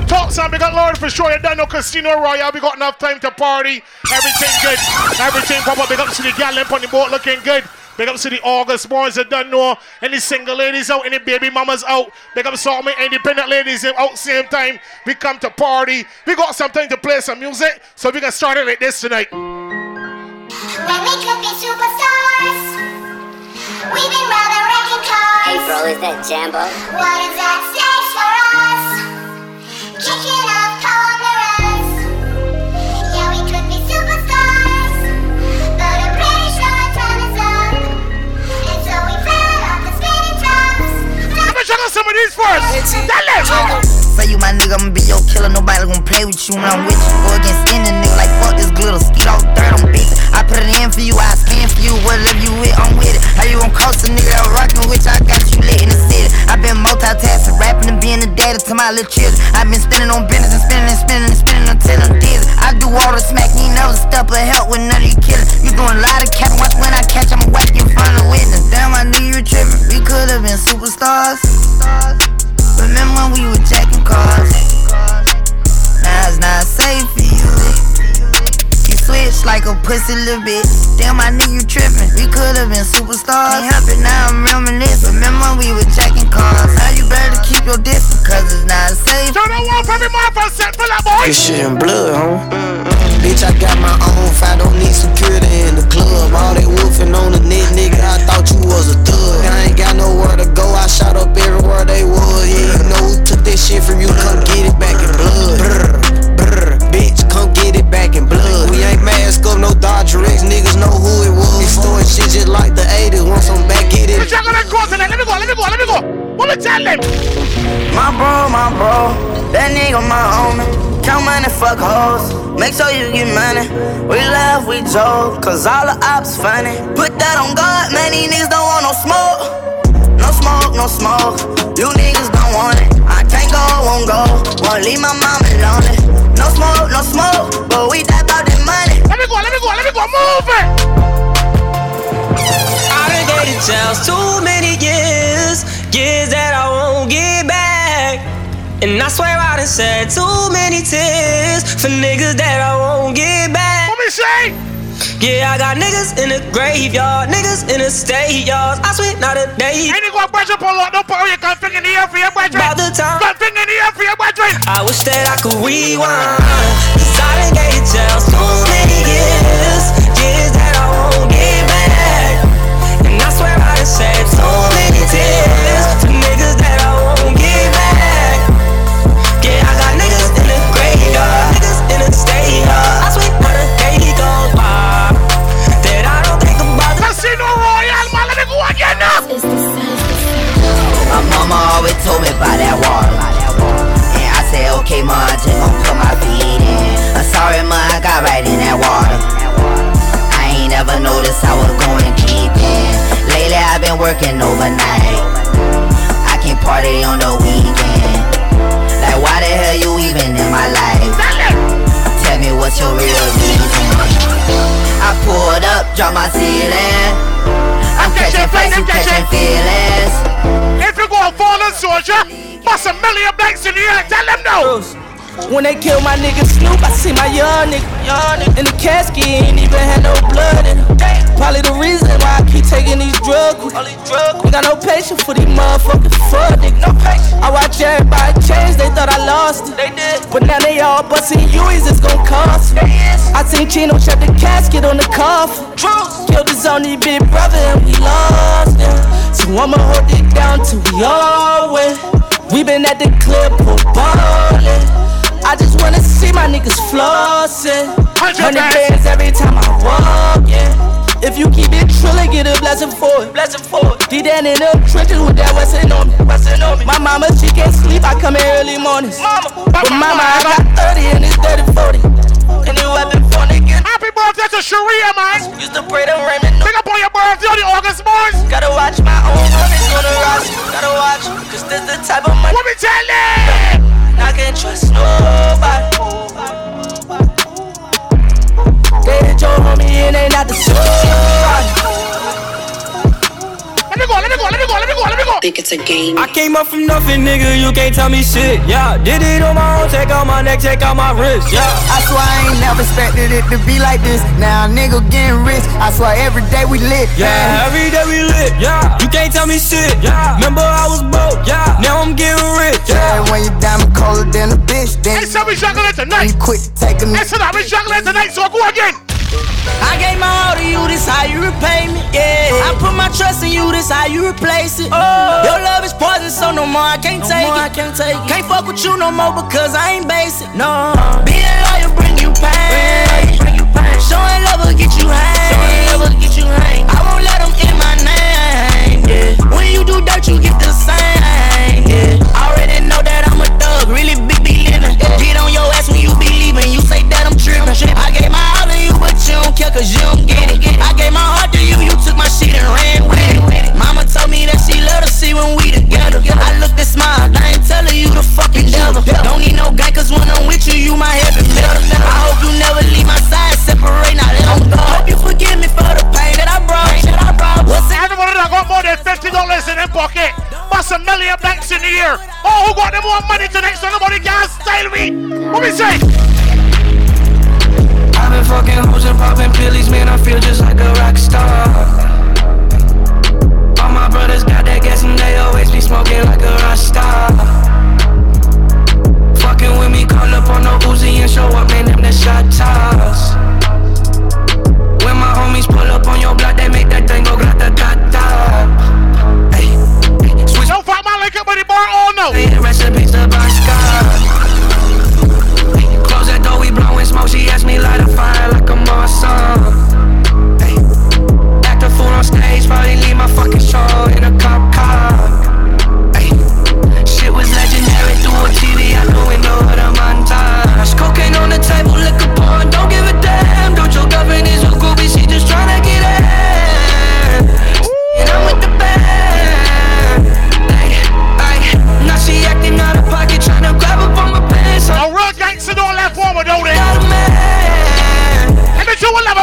got talks on, we got Lord for sure. You done no Casino Royale. We got enough time to party. Everything good. Everything pop up. We got to the gal on the boat looking good. Big up to the August boys that don't know. Any single ladies out, any baby mamas out. Big up to all my independent ladies out same time. We come to party. We got something to play some music. So we can start it like this tonight. When we could be superstars. We've been rather wrecking cars. Hey bro, is that Jambo? What is that stage time is up. And so we fell off the spinning tops. Let me check out some of these first. Tell them. Say you my nigga, I'ma be your killer. Nobody gonna play with you when I'm with you. Go against any nigga like fuck this glitter. Skeet all dirt on beef. I put it in for you, I stand for you. Whatever you with, I'm with it. How you gon' cost a nigga that rockin' with you? I got you lit in the city. I been multitasking, rapping and being a daddy to my little children. I been spending on business and spending and spending and spending until I'm dizzy. I do all the smack, you never step or help with none of you killers. You doing a lot of capping, watch when I catch, I'ma whack you in front of witness. Damn, I knew you were tripping. We could've been superstars. Remember when we were jacking cars? Now it's not safe for you. You switch like a pussy little bitch. Damn, I knew you tripping. We could've been superstars. Can't help it now, I'm reminiscing. Remember when we were jacking cars? Now you better keep your distance, cause it's not safe. Turn the wall for me, motherfucker. Set for that boy. This shit in blood, huh? Bitch, I got my own fight, don't need security in the club. All they wolfing on the net, nigga, I thought you was a thug. I ain't got nowhere to go, I shot up everywhere they was. Yeah, you know who took that shit from you, come get it back in blood. Brr, brr, bitch, come get it back in blood. We ain't mask up, no Dodger X, niggas know who it was. We storing shit just like the 80s, once I'm back, get Let me it. check out that cross. Let me go, let me go, let me go. What me tell them? My bro, my bro, that nigga my homie. Count money, fuck hoes. Make sure you get money. We laugh, we joke, cause all the ops funny. Put that on God, man, these niggas don't want no smoke. No smoke, no smoke. You niggas don't want it. I can't go, won't go. Won't leave my mama lonely. No smoke, no smoke, but we die about that money. Let me go, let me go, let me go. Move it. I done dated jails too many years, years that I won't get back. And I swear I done shed too many tears for niggas that I won't get back. What me say? Yeah, I got niggas in the graveyard, niggas in the state. I swear not a day. Any go brush up on lot, no power. You can't finger in the air for your brethren. About the time. Can't finger in the air for your brethren. I wish that I could rewind. Cause I done dated jails too mama always told me about that water. And I said, okay, ma, I just gon' put my feet in. I'm sorry, ma, I got right in that water. I ain't never noticed I was going deep in. Lately, I've been working overnight. I can't party on the weekend. Like, why the hell you even in my life? Tell me what's your real reason. I pulled up, dropped my ceiling. I'm catching flights, you catching feelings. If you go a fallen soldier, bust a million banks in the air. Tell them no. When they kill my nigga Snoop, I see my young nigga, nigga in the casket, ain't even had no blood in it. Probably the reason why I keep taking these drugs. Ain't got no patience for these motherfucking fuck niggas. No. I watch everybody change, they thought I lost it. They did. But now they all busting U's, it's gon' cost. I seen Chino shut the casket on the coffin. Killed his only big brother and we lost him. So I'ma hold it down till we all win. We been at the club for ballin'. I just wanna see my niggas flossin'. Hundred bands every time I walk, yeah. If you keep it trillin', get a blessing for it. Blessing for it. Deep down in them trenches with that Westin on me. Westin on me. My mama, she can't sleep. I come in early mornings. Mama, but mama, I got 30 and it's 30 40. And the weapon for nigga. Happy birthday to Sharia, man. Used to pray to Raymond. Pick up on your birthday on the August boys. Gotta watch my own on the roster. Gotta watch, cause this the type of money. What me tell them? I can't trust nobody. They hit your homie and they not the same. Let me go, let me go, let me go, let me go, let me go. think it's a game. I came up from nothing, nigga, you can't tell me shit. Yeah, did it on my own, take out my neck, take out my wrist. Yeah. I swear I ain't never expected it to be like this. Now nigga getting rich. I swear every day we lit. Yeah, every day we lit. Yeah, you can't tell me shit. Yeah, remember I was broke. Yeah, now I'm getting rich. Yeah, Yeah. when you diamond colder than a bitch, then Hey, so we juggling it tonight. you quit taking Hey, so now we juggling tonight. So go again. I gave my all to you, this how you repay me. Yeah. I put my trust in you, this how you replace it. Oh. Your love is poison, so no more I can't take it. I can't take it. Can't fuck with you no more because I ain't basic. No. Uh-huh. Being loyal bring you pain. Bring you pain. Showing love will get you hang. Showing love will get you hang. I won't let them in my name. Yeah. When you do dirt, you get the same. Yeah. Already know that I'm a thug, really big be living. Get on your ass when you be leaving. You say tripping. I gave my all to you, but you don't care cause you don't get it. I gave my heart to you, you took my shit and ran with it. Mama told me that she love to see when we together. I looked and smiled, I ain't telling you the fucking devil. Don't need no guy cause when I'm with you, you my heavy metal. I hope you never leave my side, separate, now let 'em go. Hope you forgive me for the pain that I brought. That I brought. It? Everybody that got more than fifty dollars in their pocket, bust a million banks in the year. Oh, who got them more money tonight? So nobody can style me. What me say? Been fucking hoes and popping pillies, man. I feel just like a rock star. All my brothers got that gas and they always be smoking like a rock star. Fucking with me, call up on Uzi and show up, man. Them the shot toss. When my homies pull up on your block, they make that thing go grata gata. Hey, hey, switch Don't fuck my but the bar all know. the recipes to Bosca. Smoke. She asked me light a fire like a Marsan. Hey, act a fool on stage, probably leave my fucking show in a cop car. Hey, shit was legendary through a TV out the window of the montage. Cocaine on the table, liquor porn, don't give a damn. Don't your girlfriend is a groupie, she just tryna get in. And I'm with the band. Now she acting out of pocket, tryna grab up on my pants. I A real gangster don't left forward, don't they?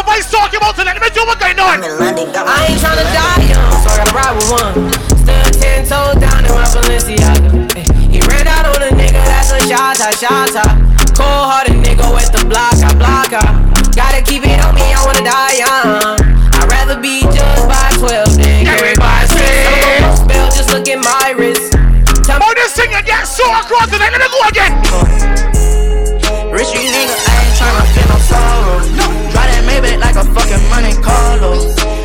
Me do what Level Vibes talking about tonight. Let me do what going on. I ain't tryna die young, so I gotta ride with one. Stood ten toes down in my Balenciaga. Ay, He ran out on a nigga, that's a shot, shot, Cold hearted nigga with the block, I block, I Gotta keep it on me, I wanna die young. I'd rather be judged by 12 than carried by 6. Spell, just look at my wrist. Tell me Oh, this thing again, so across tonight. Let me go again. Uh, Rich you nigga, I ain't tryna feel no sorrow. Try that Maybach like a fucking Monte Carlo.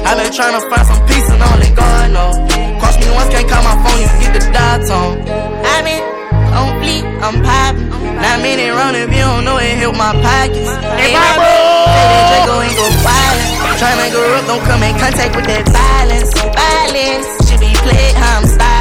i been tryna find some peace and only God know. Cross me once, can't call my phone, you get the dial tone. i been on fleek, I'm poppin'. Nine minute run if you don't know it, help my pockets. Hey! Say Draco ain't go violent. Tryna grow up, don't come in contact with that violence. Violence, she be played how I'm styling.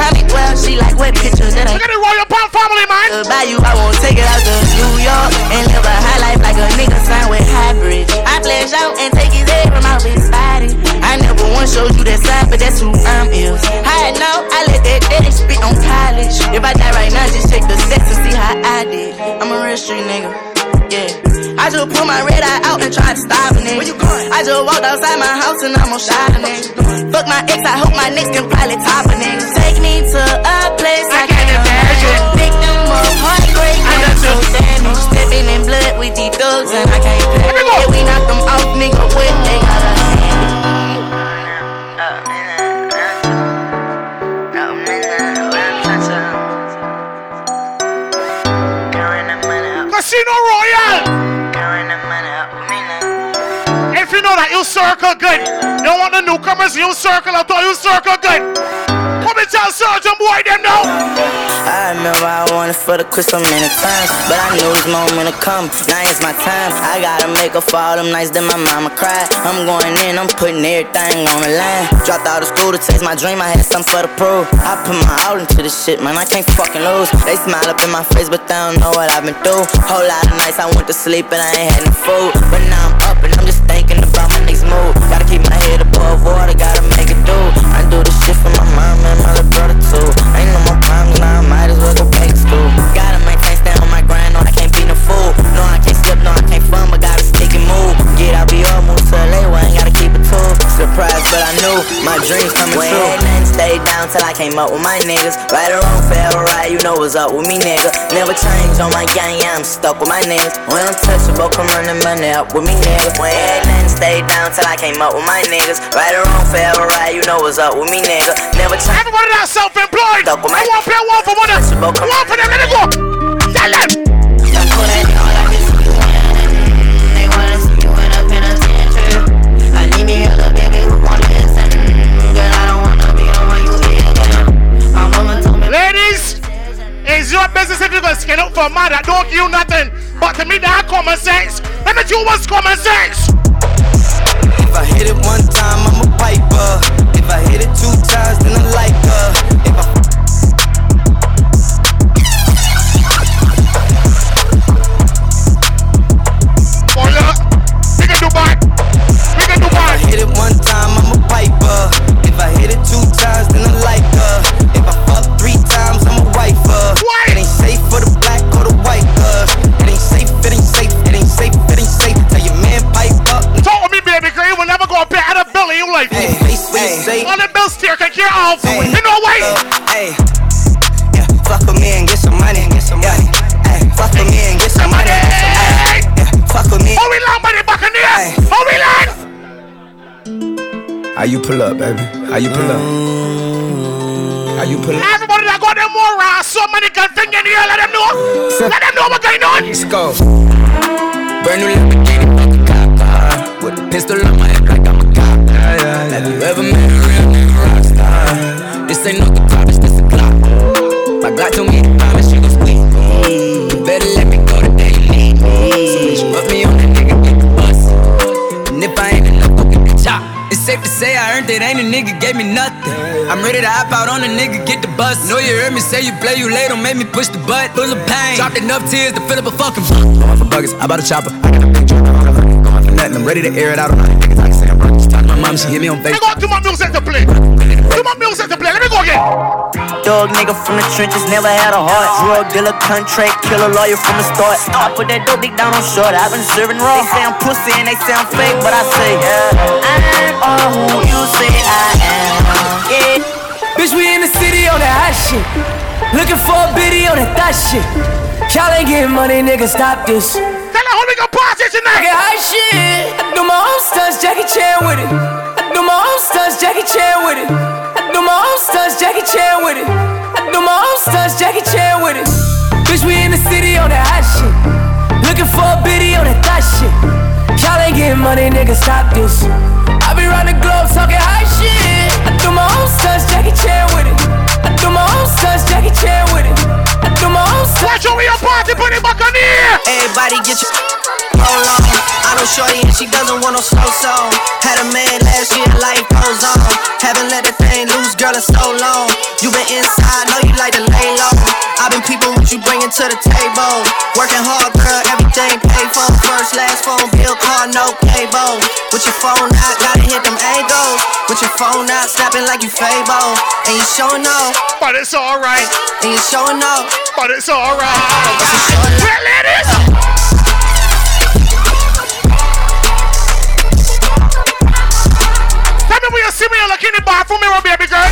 Comic well, she like wet pictures that I Look at the Royal Palm family, man. buy you, I won't take it out to New York and live a high life like a nigga signed with Hybrid. I flash out and take his head from out his body. I never once showed you that side, but that's who I'm is. I know I let that daddy spit on college. If I die right now, just check the stats and see how I did. I'm a real street nigga. Yeah. I just put my red eye out and try to stop a nigga. Where you going? I just walked outside my house and I'm on shot nigga. Fuck my ex, I hope my next can probably top a nigga. Take me to a place I, I can't imagine. Victim of heartbreak, I and got I'm so you. damaged. Stepping in blood with these thugs and I can't play. Here. Yeah, we knock them off, nigga, what they gotta Casino Royale. If you know that you circle good, you don't want the newcomers, you circle out, you circle good. Tell Sergeant Boy them now. I remember I wanted for the so many times, but I knew this moment would come. Now it's my time. I gotta make up for all them nights that my mama cried. I'm going in, I'm putting everything on the line. Dropped out of school to chase my dream, I had something for the prove. I put my all into this shit, man. I can't fucking lose. They smile up in my face, but they don't know what I've been through. Whole lot of nights I went to sleep and I ain't had no food, but now I'm up and I'm just thinking about my next move. Gotta keep my head above water, gotta make little but I knew my dreams coming true. Ain't nothing stayed down till I came up with my niggas. Right or wrong, forever right, you know what's up with me, nigga. Never change on my gang, yeah, I'm stuck with my niggas. When I'm touchable, come running money up with me, nigga. When everything stayed down till I came up with my niggas. Right or wrong, forever right, you know what's up with me, nigga. Never change. Everybody that's self-employed. Stuck with I my- want to play one for one. One for them. Let it go. Tell them. For a man that don't give you nothing. But to me, that common sense. Let me do what's common sense. If I hit it one time, I'm a piper. If I hit it two times, then I like her. Life. Hey, face what you say. All the bills here can care of. Hey. You know way. Hey, yeah, fuck with me and get some money, get some money. Hey, fuck with me and get some money. Hey. Yeah, fuck with me. How we long by the back of there? Hey. How we long? How you pull up, baby? How you pull up? How you pull up? Everybody that got them more ass, so many can finger in the air, let them know. Let them know what's going on. Let's go. Brand new Lamborghini, fuck a cop car. With a pistol on my hip like I'm a. Have you ever met a real nigga rock? This ain't no guitar, this a clock. My Glock told me to promise you gon' squeeze. You better let me go the day you leave. So bitch, up me on that nigga, get the bus. And if I ain't enough, go get the chop. It's safe to say I earned it, ain't a nigga gave me nothing. I'm ready to hop out on a nigga, get the bus. Know you heard me say you play, you late, don't make me push the butt. Full of pain. Dropped enough tears to fill up a fucking Going for buggers, I bought a chopper. I got a big drip, I'm nothing. I'm ready to air it out on all niggas. I can say I'm running. Talk to my mom, she hit me on I got too much music to play. Too much music to play. Let me go again. Dog nigga from the trenches, never had a heart. Drug dealer, contract killer, lawyer from the start. I put that dope dick down on short. I've been serving raw. They say I'm pussy and they say I'm fake, but I say I'm all who you say I am. Yeah. Bitch, we in the city on that hot shit. Looking for a biddy on that thot shit. Y'all ain't getting money, nigga, stop this. Tell her how we gonna party I tonight. get hot shit. I do my own stunts, Jackie Chan with it. I do my own stunts, Jackie Chan with it. I do my own stunts, Jackie Chan with it. I do my own stunts, Jackie Chan with it. Bitch, we in the city on that hot shit. Looking for a biddy on that thot shit. Y'all ain't getting money, nigga, stop this. I be round the globe talking hot shit. I do my own stunts, Jackie Chan with it. I do my own stunts, Jackie Chan with it. I do my own stunts. Watch we a party, put it back on here. Everybody get your roll on. I know Shorty and she doesn't want no slow song. Had a man last year, life goes on. Haven't let the thing loose, girl, in so long. You been inside, know you like to lay low. I've been peeping what you bringing to the table. Working hard, girl, everything paid for. First, last phone bill, car, no cable. With your phone out, gotta hit them angles. With your phone out, snapping like you Fable. And you showing off, But it's alright. and you showing off. But it's alright. But you showing off. Well, ladies. Tell when you see me, you look in the bathroom mirror, baby girl.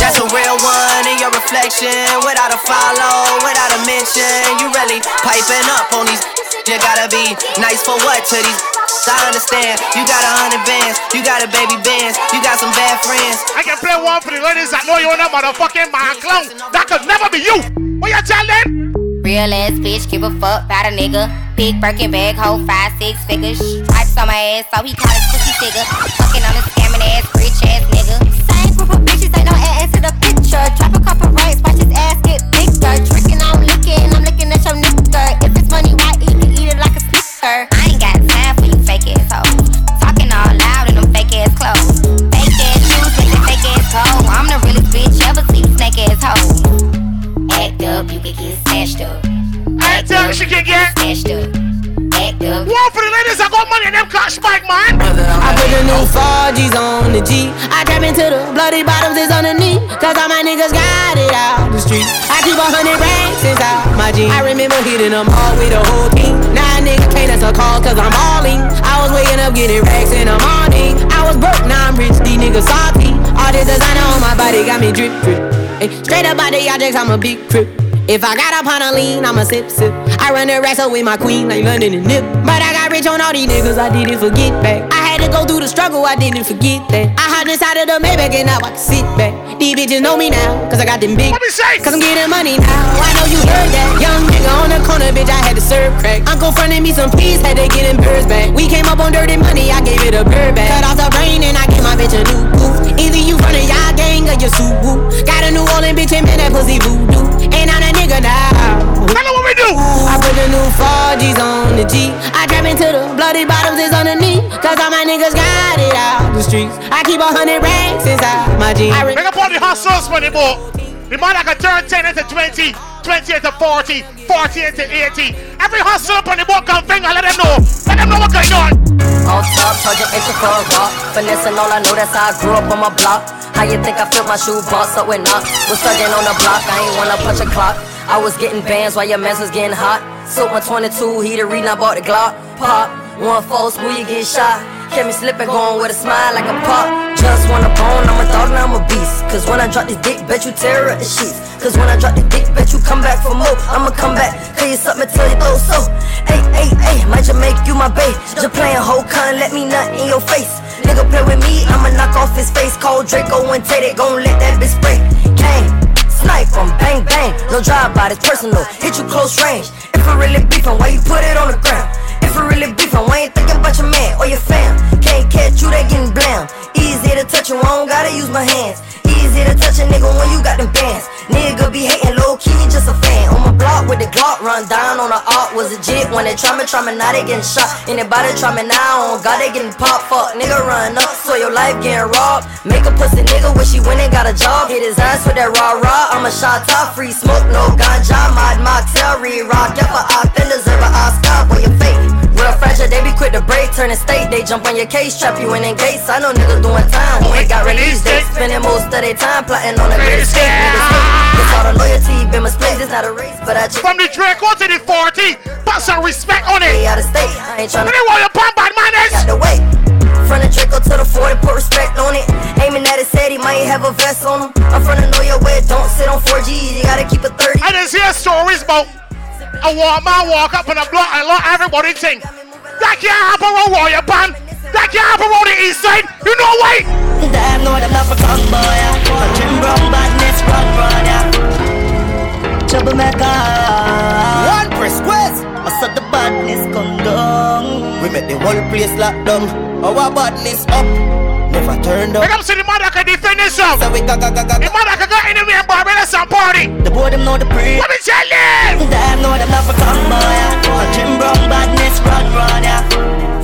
That's a real one in your reflection. Without a follow, without a mention. You really piping up on these. You gotta be nice for what to these. I understand. You got a hundred bands. You got a baby bands. You got some bad friends. I can play one for the ladies that know you're a motherfucking man clown. That could never be you. What you tell them? Real ass bitch, give a fuck about a nigga. Big Birkin bag, hold five, six figures. Stripes on my ass, so he call it pussy figure. Fucking on a scamming ass, rich ass nigga. Same group of bitches, ain't no ass to the picture. Drop a couple rights, watch his ass get bigger. Tricking, I'm licking, I'm looking at your nigga. If it's money, why eat it? Eat it like a snicker. I ain't got time for you fake ass hoes. Talking all loud in them fake ass clothes. Fake ass shoes, fake ass go. I'm the realest bitch ever see, snake ass hoe. Act up, you can get snatched up. Act up, she can get- snatched up. Act up. One for the ladies that got money in them cash bag, man. I put the new 4Gs on the G. I trap into the bloody bottoms is underneath. Cause all my niggas got it out the street. I keep a hundred racks inside my jeans. I remember hitting them all with a whole team. Now a nigga can't answer calls cause I'm all in. I was waking up getting racks in the morning. I was broke, now I'm rich, these niggas salty. All this designer on my body got me drip drip. Ay, straight up out the objects, I'm a big crip. If I got up on a lean, I'ma sip sip. I run the wrestle with my queen like London and Nip. But I got rich on all these niggas, I didn't forget back. I had to go through the struggle, I didn't forget that. I hopped inside of the Maybach and now I can sit back. These bitches know me now, cause I got them big. What me say? Cause I'm getting money now. I know you heard that. Young nigga on the corner, bitch, I had to serve crack. Uncle fronted me some peas, had to get them birds back. We came up on dirty money, I gave it a bird back. Cut off the brain and I gave my bitch a new booth. Either you running y'all gang or you Subaru. Got a New Orleans bitch and man, that pussy voodoo. Ain't on a nigga now. Tell them what we do. I put the new 4G's on the G. I trap into the bloody bottoms is underneath. Cause all my niggas got it out the streets. I keep a hundred racks inside my jeans. I re- Bring up all the hustlers money, boy. The man that can turn 10 into 20, 20 into 40, 40 into 80. Every hustler up on the boat come finger, let them know. Let them know what's going on. On top, charging extra for a rock. Finesse and all I know, that's how I grew up on my block. How you think I feel my shoe box up with knock? Was thugging on the block, I ain't wanna punch a clock. I was getting bands while your mess was getting hot. Soak my 22 heater, reading, I bought the Glock. Pop, one false move, you get shot. Kept me slipping, going with a smile like a pop. Just want a bone, I'm a dog, now I'm a beast. Cause when I drop this dick, bet you tear up the sheets. Cause when I drop the dick, bet you come back for more. I'ma come back, cause you something till you throw so. Hey, hey, hey, might just make you my bae. Just playing whole con, let me nut in your face. Nigga play with me, I'ma knock off his face. Call Draco and Tate gon' let that bitch spray. Gang, snipe bang bang. No drive by, it's personal. Hit you close range. If it really beefin', why you put it on the ground? If it really beefin', why ain't thinking about your man or your fam? Can't catch you, they getting blam. Easy to touch you, I don't gotta use my hands. Easy to touch a nigga when you got them bands. Nigga be hating low key, with the Glock, run down on the art. Was legit when they try me, try me, now they getting shot. Anybody try me now, on God, they getting popped. Fuck, nigga run up, so your life getting robbed. Make a pussy nigga wish he went and got a job. Hit his ass with that raw raw. I'm a shot top, free smoke, no ganja. Mod mocktail, re-rock. If a op, then deserve a Oscar for your fate. Real fragile, they be quick to break, turn and state. They jump on your case, trap you in in gates. I know niggas doing time, ain't got release dates. Spending most of their time plotting on a great escape. Niggas. It's all the loyalty, been misplaced. It's not a race, but I just From the Draco to the 40, put some respect on stay it. out of state. I ain't tryna When they want your pump bad got manners. the way. From the Draco to the 40, put respect on it. Aiming at it, said he might have a vest on him. I'm from the know your way, don't sit on 4G. You gotta keep it 30. I just hear stories about a war man walk up on a block and let everybody think. That can't happen on Warrior Band. That can't happen on the east side. You know why? Damn, know them not for come boy. yeah. A Jim Brown badness, run, run, yeah. Troublemaker. One press west. I said the badness come down. We make the whole place lock down. Our badness up. Never turned Big up. up to the mother can defend himself. So we ga ga ga ga The mother can go anywhere in Barbados and party. The boy them know the pre. Let me tell you. Damn, know them not for come boy. yeah. A Jim Brown badness, run, run, yeah.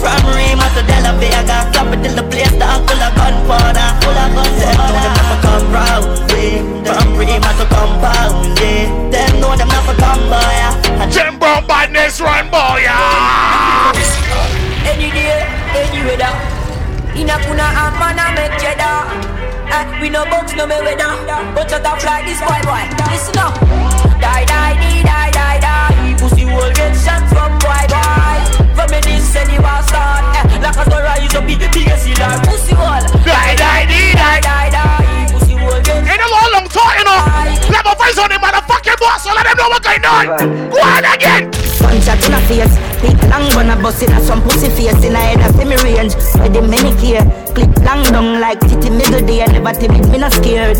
From Rima to De La Vega, till the place down full of gunpowder, full of gunpowder. Them know them not for come round. From Rima to compound, yeah. Them know them not for come boy. yeah. Jim Brown badness run boy. yeah. Any day, any weather. In a kuna a man a make cheddar. Eh, we no box no me weather. But shut up like this boy boy. Listen up. Die die die die die die. Pussy will get shot from boy boy. From me this any war start. Eh, like a rise up big big as like pussy wall. Die, die, die, die. die die. Pussy will get long, long talk, you know. Let my voice on the motherfucking boss, so let them know what's going on. Go on again. Gunshot in a face. Clip long gun a bust in a some pussy face In a head of me range. Where the many care. Clip long down like titty middle day. Never timid, me not scared.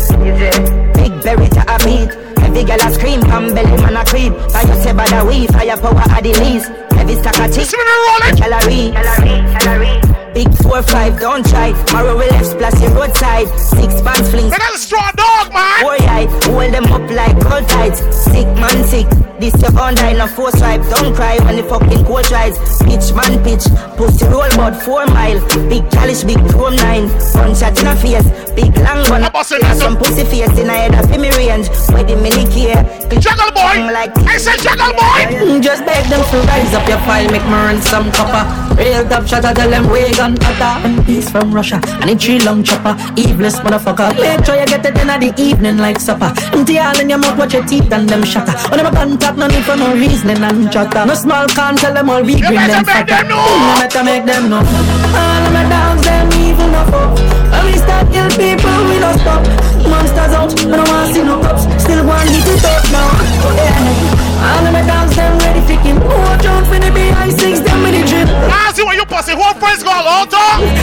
Big berry to a beat. Every girl a scream Pan belly man a creep. Fire say by the weed Fire power a the least Heavy stack a chick See me rolling. Calorie. Calorie Calorie Big four five don't try Marrow will left splash your roadside Six pants fling Man, that's a strong dog, man. Boy, I hold them up like gold tights. Sick man, sick. This your gun die, no four stripe. Don't cry when the fucking coach rise. Pitch man, pitch. Pussy roll about four mile. Big calish, big chrome nine. Gunshot in a face. Big long gun. I bust it, Got listen. some pussy face in a head of me range. Where the mini care. Juggle boy. Like I said juggle boy. Mm, Just beg them to rise up your file, make me run some copper. Real top shot, I tell them we gun utter. And he's from Russia, and it's tree long chopper. Eveless motherfucker. Make sure you get it in the evening like supper. Empty all in your mouth, watch your teeth and them shatter. When them a contact, no need for no reasoning and chatter. No small can tell them all we bring them fatter. No matter make them know. All of my dogs, them evil no fuck. When we start kill people, we don't stop. Monsters out, I don't want see no cops. Still want hit it up now. Yeah. All of my dogs, them ready kill. Watch out for the BI6, them with the drip. I see what you pussy. Who friends go out,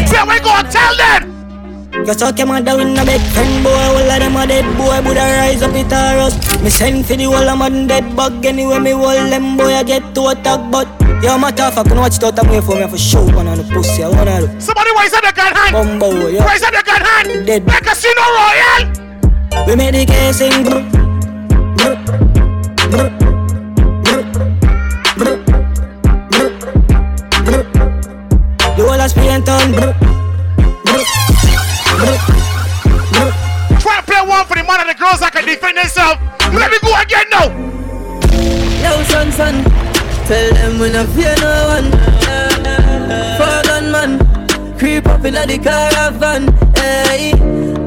Say we go and tell them. You suck your mother with no big friend boy All of them a dead boy Buddha rise up it or us Me send for the whole of my dead bug Anyway me hold them boy I get to attack But yo my tough I can watch it out of me for me For show one on the pussy I wanna do Somebody raise up the gun hand. Bumbo yo Raise up the gun hand. Dead. Like Casino Royale. We made the case sing brr, brr, brr, brr, brr, brr, brr. The whole Spain town brr, brr, Play one for the man and the girls that can defend themselves. Let me go again now. Yo, son, son, tell them we no fear no one. For gunman, creep up in the caravan. Hey,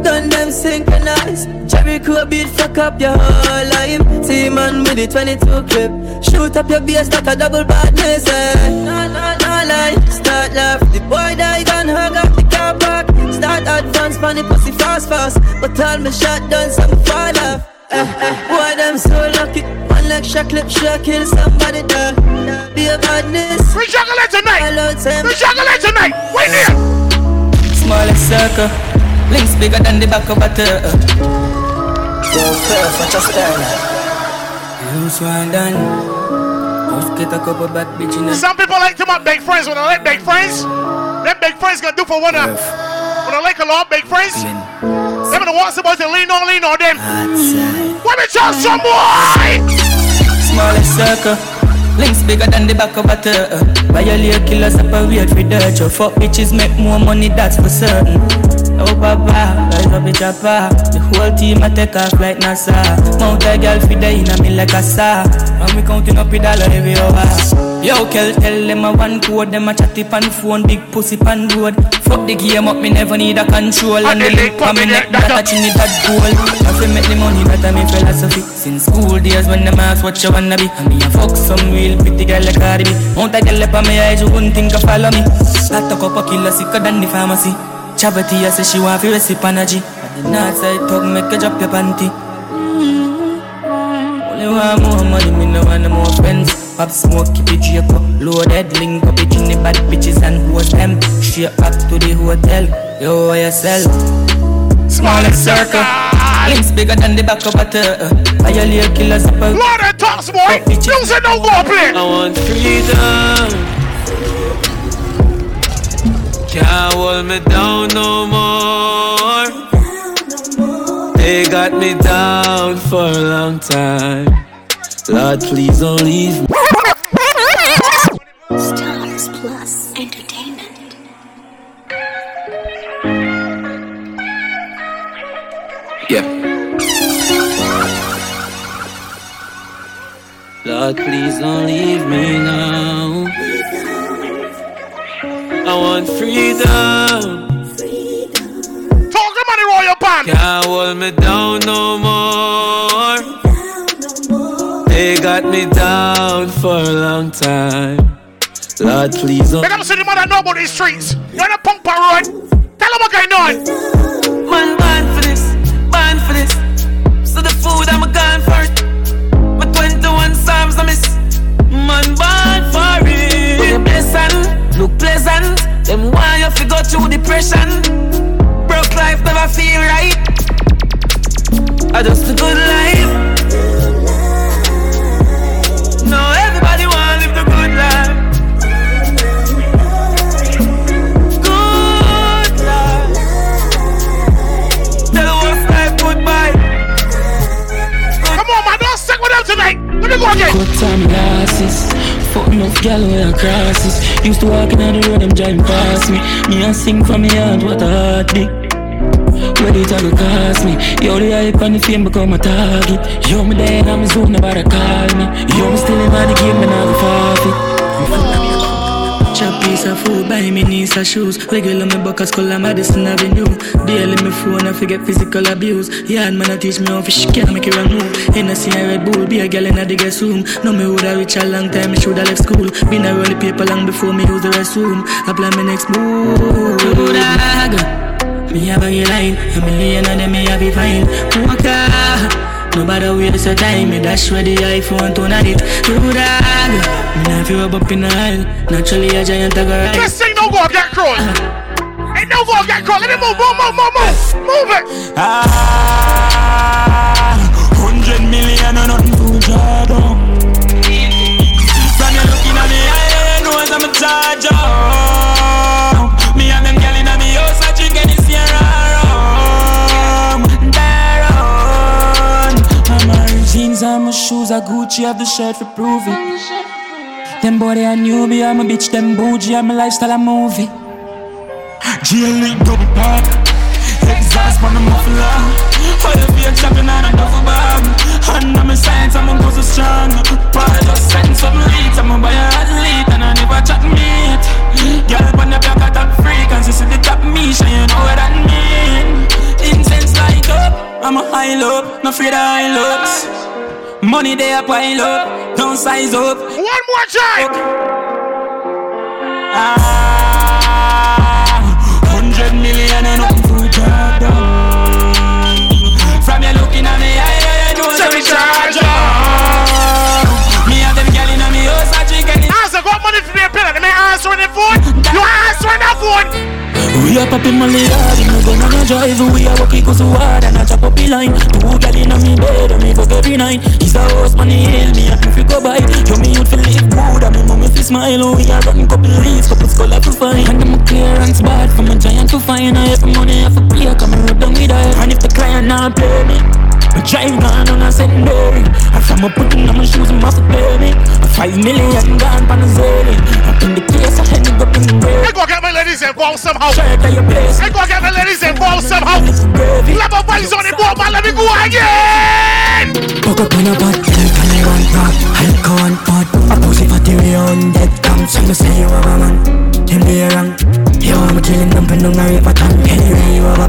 gun them synchronize. Jericho beat fuck up your whole life. See man with the 22 clip, shoot up your base like a double badness. Eh. No, no, no lie, start laugh. The boy die gun hug up. Start advance, funny pussy fast, fast. But all my shot done, some fall off. Eh, eh, boy, them so lucky. One leg shot clip, shot kill somebody there. Be a badness. We juggle it tonight. Hello, Tim. We juggle it tonight. Wait here. Smallest circle, links bigger than the back of a turtle. Yo first watch your style You swan done. Just get a couple bad bitch Some people like to make big friends when I like big friends. Them big friends gonna do for one of when I like a lot big friends. Them the ones supposed to lean on, lean on them. Let me tell some boy. smallest circle. Links bigger than the back of a turtle. Violate killers separate for dirt. Your fuck bitches make more money, that's for certain. Oh papa, rise up the chopper. The whole team I take off like NASA. Mount a girl fi day in a me like a saw. And we counting up the dollar every hour. Yo, Kel, tell them a one code, them a chatty pan phone, big pussy pan road. Fuck the game up, me never need a control. And the link pa me neck, that a chinny that goal. I fi make the money, that a me philosophy. Since school days when them ask what you wanna be, and me a fuck some real pretty girl like Cardi B. Mount a girl up on me eyes, you wouldn't think of follow me. I talk up a killer sicker than the pharmacy. Chavity, I say she want fi recipe energy. At the north side, talk make you drop your panty. Mm-hmm. Only want more money, me no want no more friends. Pop smoke, keep it Draco Loaded, link up it in the bad bitches and host them Straight back to the hotel Yo, why yourself? Smallest circle Links bigger than the back of a turtle Violate killers up a Lord and talks, boy. Music don't go play. I want freedom. Can't hold me down no more. They got me down for a long time. Lord, please don't leave me. Stars Plus Entertainment. Yeah. Lord, please don't leave me now. I want freedom. Talk the money roll your. Can't hold me down no more. They got me down for a long time. Lord, please don't. They never see the mother know about these streets. You're in a punk road. Tell them what going on. Man, born for this, born for this. So the food I'm a gone for it. My 21 psalms I miss. Man, born for it. Look pleasant, look pleasant. Them why you fi go through depression. Broke life never feel right. I just a good life. No, everybody wanna live the good life. Good life. Tell the world life goodbye. Come on, man. Don't stick with them tonight. Let me go again. Cut time glasses, fuck enough gal when I crosses. Used to walk in the road, them driving past me. Me and sing from me heart, what a heartbeat. Ready to go cost me. Yo, the hype and the fame become a target. Yo, me and I'm a zone, nobody call me. Yo, me still in the game, and I go forfeit. Chop piece of food, buy me niece of shoes. Regular me buckets, color Madison Avenue. Daily me phone, I forget physical abuse. Yeah, man, I teach me how fish can make it run move. Hennessy and Red Bull, be a girl in a digger room. No me woulda reach a long time, me shoulda left school. Been a roll paper long before me use the restroom. I plan my next move. Dog. Me have a line, a million of them me have be fine. Walker. Nobody waste your time, me dash with the iPhone it Do dog. Me not feel rub up in the aisle. Naturally a giant I go right. This thing no go get crawl. Ain't no go get crawl. Let me move, move, move, move, move. Move it. Ah, hundred million and nothing to draw down. From you looking at me, I know I'm a charger. And my shoes, I Gucci, have the shirt for prove it. Them boy they a newbie, I'm a bitch, them bougie, I'm a lifestyle, a movie. Link double park, exhaust on the muffler. Fire beer chopping on a duffel bag. And I'm a science, I'm a go so strong. Paul just setting some leads, I'm a buy a athlete, and I never chat meat. Girl on the block, I top and she see the top me, so you know what that mean. Incense light up, I'm a high low, no afraid of high looks. Money they a pile up, don't size up. One more time. Ah, hundred million and nothing to draw. From you looking at me, I, I know Send me charger. Me and them gyal inna me house, I drink any. Answer, got money for their pillar. Let me answer the phone. You answer the phone. We are popping Molly hard, in a gun and a drive We are cause so hard and a chop up the line Two gal in me bed and me fuck every night He's a horse man, he hail me and if you go by You me youth feel live good and me mummy feel smile we are running couple leaves, couple skull have to find And them a clearance bad from a giant to fine. I have money, I have a play, come and rub down with her And if the client not play me I drive gone on a secondary And from a putting on my shoes, I'm to pay me A five million gone pan a zilly Up in the case, I had to go in the grave I go get my ladies involved somehow. I go get my ladies involved somehow. Love a voice on the board, man. Let me go again. Fuck up on a bad girl, can I want that? Alcohol pot, a pussy fatty we on dead come So me say you have a man, him be wrong Yo, I'm killing them, but no marry for tan Anyway, you have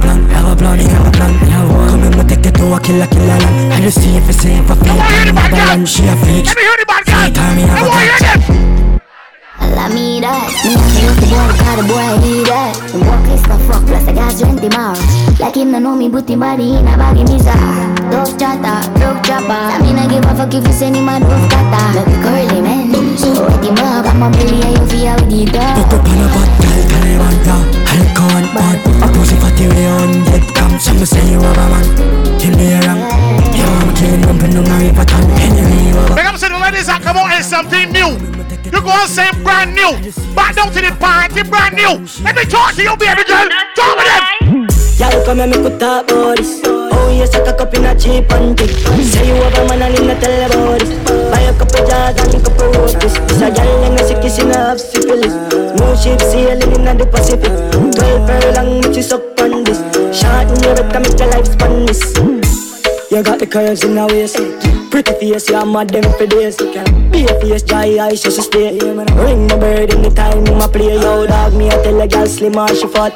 killer, killer land I just see if you say if I I'm a balance She a freak, Let me hear the bad guy. Fake me have I a want to hear catch them. Allow me that. Me have to the boy because the boy need that. The walk is the fuck plus I got strength tomorrow. Like him no know me, put him body in a baggy misa. Dog chatter, broke chopper. I mean I give a fuck if you send him a dove cutter. Look curly man, so wet him up. I'm a belly and you feel how the dog. Fuck up on a bad girl, can I want that? Pot, a pussy fatty we on dead come So me say you have a man, him be wrong Yo, I'm killing them, but no marry tan Anyway, you have a Big up the ladies that come out in something new. You go and say brand new. Back down to the party, brand new. Let me talk to you, baby girl. Talk to them. Y'all come here, we talk about this. Oh, you suck a cup in a cheap and. Say you have a man and not tell about. Buy a couple jars and a couple roses. This a girl and a sick kissing have syphilis. No ship sailing in the Pacific. Twelve furlong, which is up on this. Short in your better make your life span this. You got the curves in the waist. Pretty face, yeah, mad them for days. Be a face, dry eyes, just stay. Ring my bird in the time, my play. Yo, dog, me, I tell a girl slim and she fat.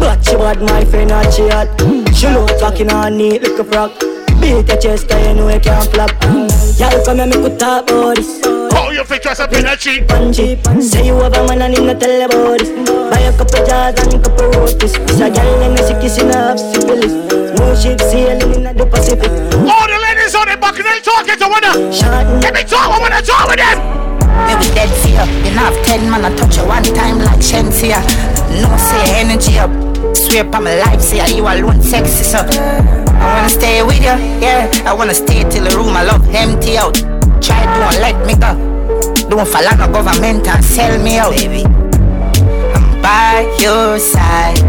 But she bad, my friend, not she hot. She look talking on neat like a frog. Beat your chest, you know you can't flop. Y'all come here, make we talk about this you think dress up in a cheap. and cheap Say you have a man and him not tell about this Buy a couple jars and a couple roses This a girl and a sick kissing have syphilis Smooth ship sailing in the Pacific All the ladies on the back, they talking to one. Let me talk, I wanna talk with them. Me we dead for you. You know have ten man I touch you one time like Shensia. No say energy up. Swear by my life, say you alone sexy so. I wanna stay with you, yeah. I wanna stay till the room I love empty out. Try don't let me go. Don't fall on no government and sell me out, baby. I'm by your side.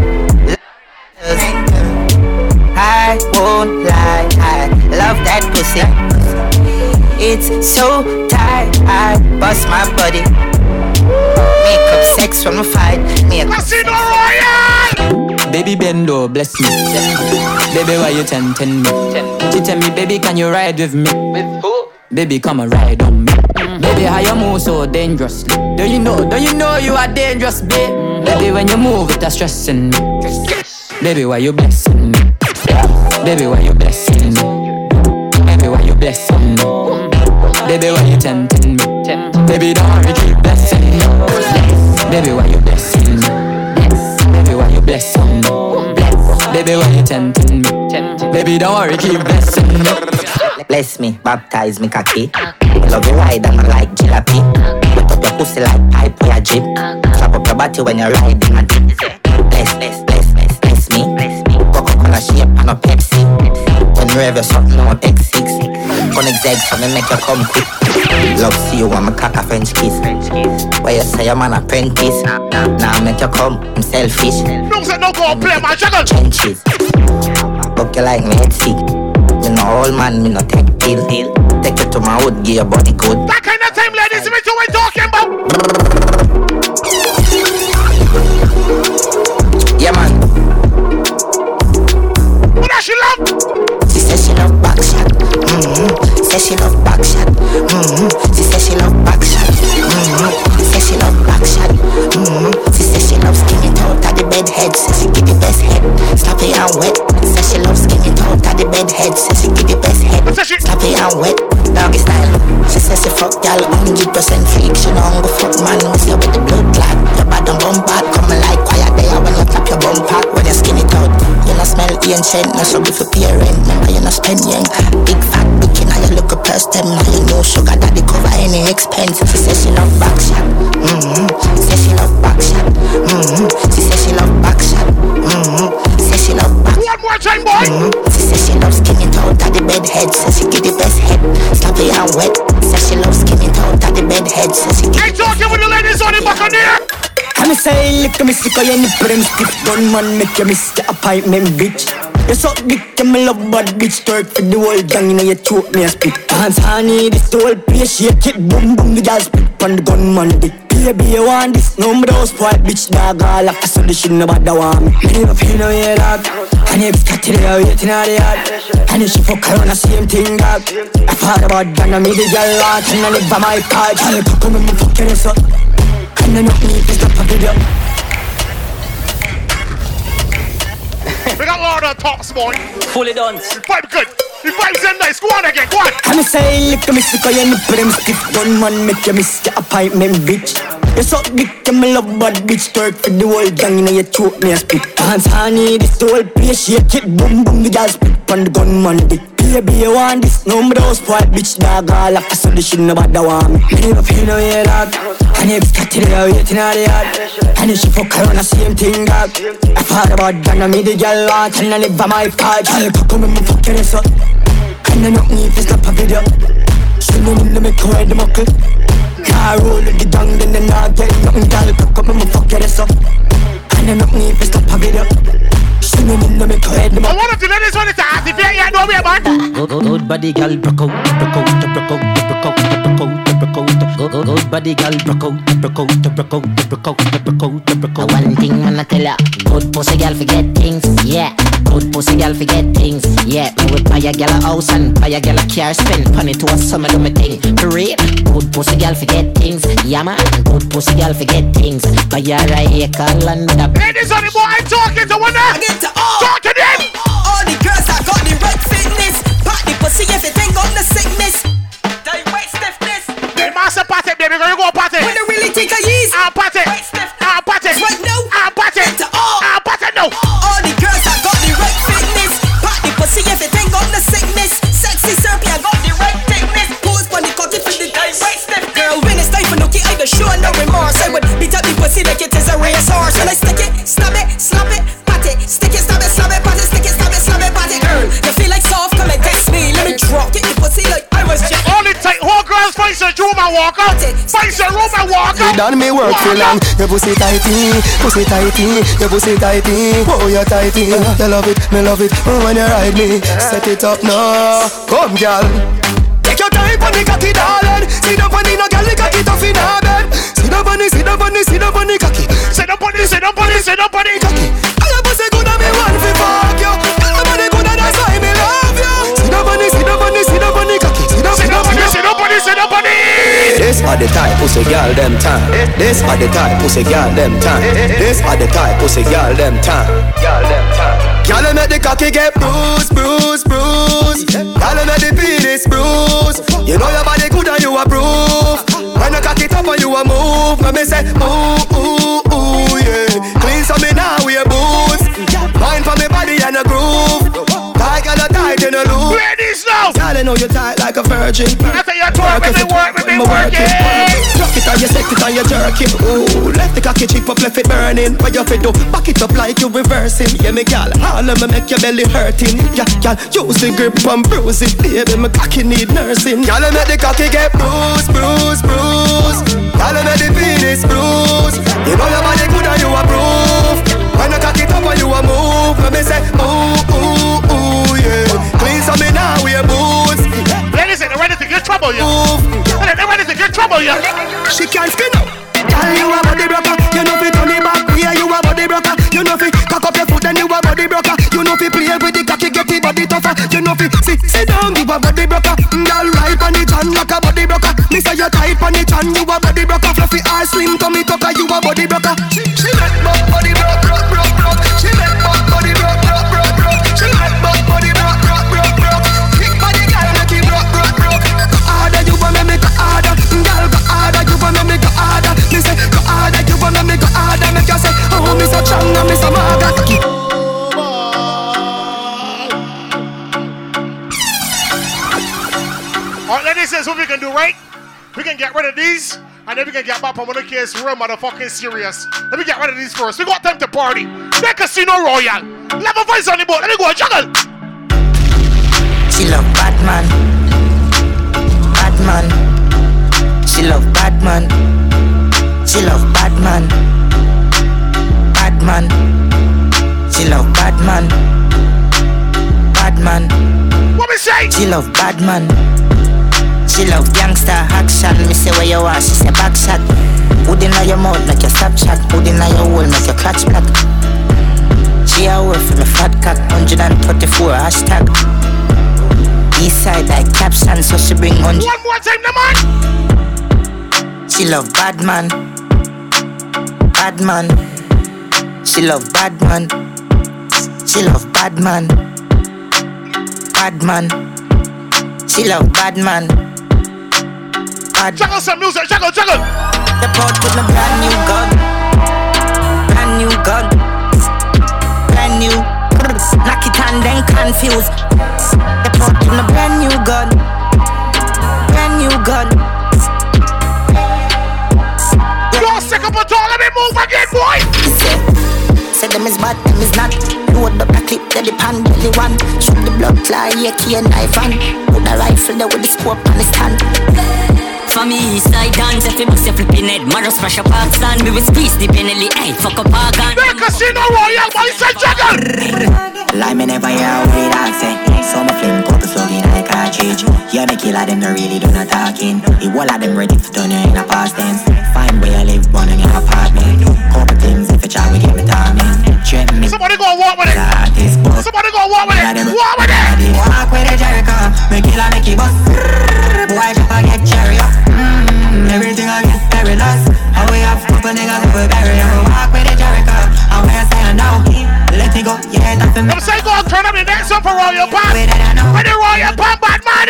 I won't lie, I love that pussy. It's so tight, I bust my body. Make up sex from a fight. Make up Casino Royale. Baby Bendo, bless me. Baby, why you tempting me? She tell me, baby, can you ride with me? With who? Baby, come and ride on me. Baby, how you move so dangerously? Don't you know? Don't you know you are dangerous, babe? Baby, when you move, it's stressing me. Baby, why you blessing me? Baby, why you blessing me? Baby, why you blessing me? Baby, why you tempting me? Baby, don't worry, keep blessing me. Baby, why you blessing me? Baby, why you blessing me? Baby, why you tempting me? Baby, don't worry, keep blessing me. Bless me, baptize me cocky. Love you ride and I like jalopy. Put up your pussy like pipe or a jeep. Slap up your body when you're riding a dip. Bless, bless, bless, bless, bless me. Coca-Cola shape and a Pepsi. When you ever something on X6. On exeg so me make you come quick. Love see you want me cock a French kiss. Where you say I'm an apprentice. Now make you come, I'm selfish. No say no go play my juggle. Trenches. Look you like me head sick. Me no old man, me no take pill. Take you to my wood, give your body good. That Yeah man, What does she love? she said she love back shot. Mm-hmm. Say she love back shot. Mm-hmm. She said she love back shot. Mm-hmm. Say she love back shot. Mm-hmm. She said she love skinny of the bed head. Say she give the best head. Slap it and wet. Say she love skinny of the bed head. Say she give the best head. Slap it and wet. Doggy style. She says she fuck y'all 100% freak. She I'm go fuck man. We see with the blood clot. Your bad and bum back. Coming like quiet there when you clap your bum pack. When you skinny out. You no smell ancient. No struggle for pay rent. Remember you no spend yen. Big fat bookie. Now you look a purse them. Now you know sugar daddy cover any expense. She says she love back shot. Mm-hmm. Say she love back shot. Time, boy. She says she love skinny of the bed head. Says she give the best head. Slap it and wet. Says she love skinny of the bed head. Says she give I talking with the ladies on the back of there. I'm say look me sick of any prim stiff gun man make you miss the appointment bitch. You suck dick and me love bad bitch twerk for the whole gang you know you choke me a spit. Dance honey this whole place shake it boom boom the girl spit on the gunman dick. Baby you want this no me those spoil bitch dog all like a solution nobody want me. Me never feel no yeah dog. And if got it there waiting on the yard. And if she fuck around the same thing dog. I thought about that and me the girl want and I live by my car. Girl come and me fuck your ass up. And I know me to stop a video. We got Lord on top, boy. Fully done. The vibe good. The vibes are nice. Go on again. Go on. I'm say look me sick you prim stiff gun man make you miss the appointment bitch. You suck dick and me love bad bitch twerk for the whole gang you you choke me a spit. Dance honey this the whole place shake it boom boom the girl spit on the gunman dick. Baby you want this no me those spoil bitch dog all like a solution nobody want me. Me never feel no way dog. And if got it there waiting on the yard. And if she fuck around the same thing dog. I thought about that and me the girl want and I live by my part. Girl come and me fuck your ass up. And I don't need to stop a video She know me make her head muckle Car roll the dung then not get nothing Girl up and me fuck your ass up And I don't need to stop a video Know me make her head I want to the ladies want to activate. Yeah, no, we man. Good, good, good body, girl, broke out, broke out, broke out, broke out, broke out, broke out. Good, good, good body, girl, broke out, broke out, broke out, broke out, broke out, broke out. One thing man I tell ya, good pussy girl forget things, yeah. Good pussy girl forget things, yeah. Me would buy a girl a house and buy a girl a car, spend money to a summer do me thing. For real, good pussy girl forget things, yeah man. Good pussy girl forget things, buy her a acre land. a- Ladies on the boy, I'm talking to one now. I get to all. Talk to them. All the girls done me work for long. Your pussy tighty, pussy tighty Your pussy tighty, oh you tighty. You love it, me love it. Oh, when you ride me Set it up now, come girl. Take your time on the cocky darling. Sit down on the no girl the cocky tough in her bed. Sit down on the, sit on the, sit down on the cocky. Sit up on this, sit up on this, sit up on. Up on this. This a them time. This are the type pussy girl them time. This are the type pussy girl them time. Girl them time. Girl, make the cocky get bruised, bruised, bruised. Girl, make the penis bruised. You know your body good and you approve. When I cock it up and you a move, me say ooh ooh ooh yeah. Clean some me now with your boots. Mind for me body and a groove. I know you tight like a virgin. I say you twerk, me work, me work it. Rock it and you set it and you jerk it. Ooh, left the cocky chip up, left it burning. What you fit do? Back it up like you reversing. Yeah, me gal, all of me make your belly hurting. Yeah, gal, use the grip and bruise it. Baby, my cocky need nursing. Gal, I make the cocky get bruised, bruised, bruised. Gal, I make the penis bruised. You know your body good and you approve. When I cock it up and you a move, let me say ooh, ooh, yeah. Clean some me now your boots. Ladies, they're ready to get trouble, yeah. They're ready to get trouble, yeah. She can't spin up. Girl, you a body broker. You know fi turn it back. Yeah, you a body broker. You know fi cock up your foot, then you a body broker. You know fi play with the cocky, get the body tougher. You know fi sit, sit down, you a body broker. Mm, girl, right on it and like a body broker. Me say you tight on it and you a body broker. Fluffy or slim tummy tucker, you a body broker. These, and then we can get back on the case real motherfucking serious. Let me get rid of these first. We got time to party. The Casino Royale. Level Vibes on the boat. Let me go, juggle. She love Batman. Batman. She love Batman. She love Batman. Batman. She love Batman. Batman. What me say? She love Batman. She love gangster action. Me say where you are, she say back shot. Hood inna your mouth like your Snapchat. Hood inna your hole make your clutch black. She a work for me fat cock. 134 hashtag. East side like caption, so she bring on. One more time, the man. She love bad man. Bad man. She love bad man. She love bad man. Bad man. She love bad man. Bad Juggle some music, juggle, juggle. Step out with my brand new gun. Brand new gun. Brand new. Knock it and then confused. Step out with my brand new gun. Brand new gun. Don't stick up at all. Let me move again, boy. Say, them is bad, them is not. Load up the clip, that the pan, the one. Shoot the blood fly, yeah, key and knife and put a rifle there with the scope on the stand. For me, east side dance, if you bust your flipping head, Maros fresh up stand, me will squeeze the penalty, hey, fuck up our gun. The Casino Royale, boy, say juggle. Like me never hear how they dance eh. So my flame couple slugging like a cartridge Yeah, me killer them no really do not talking The wall of them ready to turn you in a past tense Find where you live, one in your apartment Couple things if you try we get me timing Treat me Somebody go walk with it. Artist, but Somebody go walk with it. Walk with it. Walk with the Jericho Me killer make it bust Drop and get cherry up? Mm, Everything I get perilous How we have couple niggas who we bury Walk with the Jericho. And where I say I know Let me go, yeah, that's the I'm saying go turn up the next one for Royal Pan. Where the Royal Pan bad man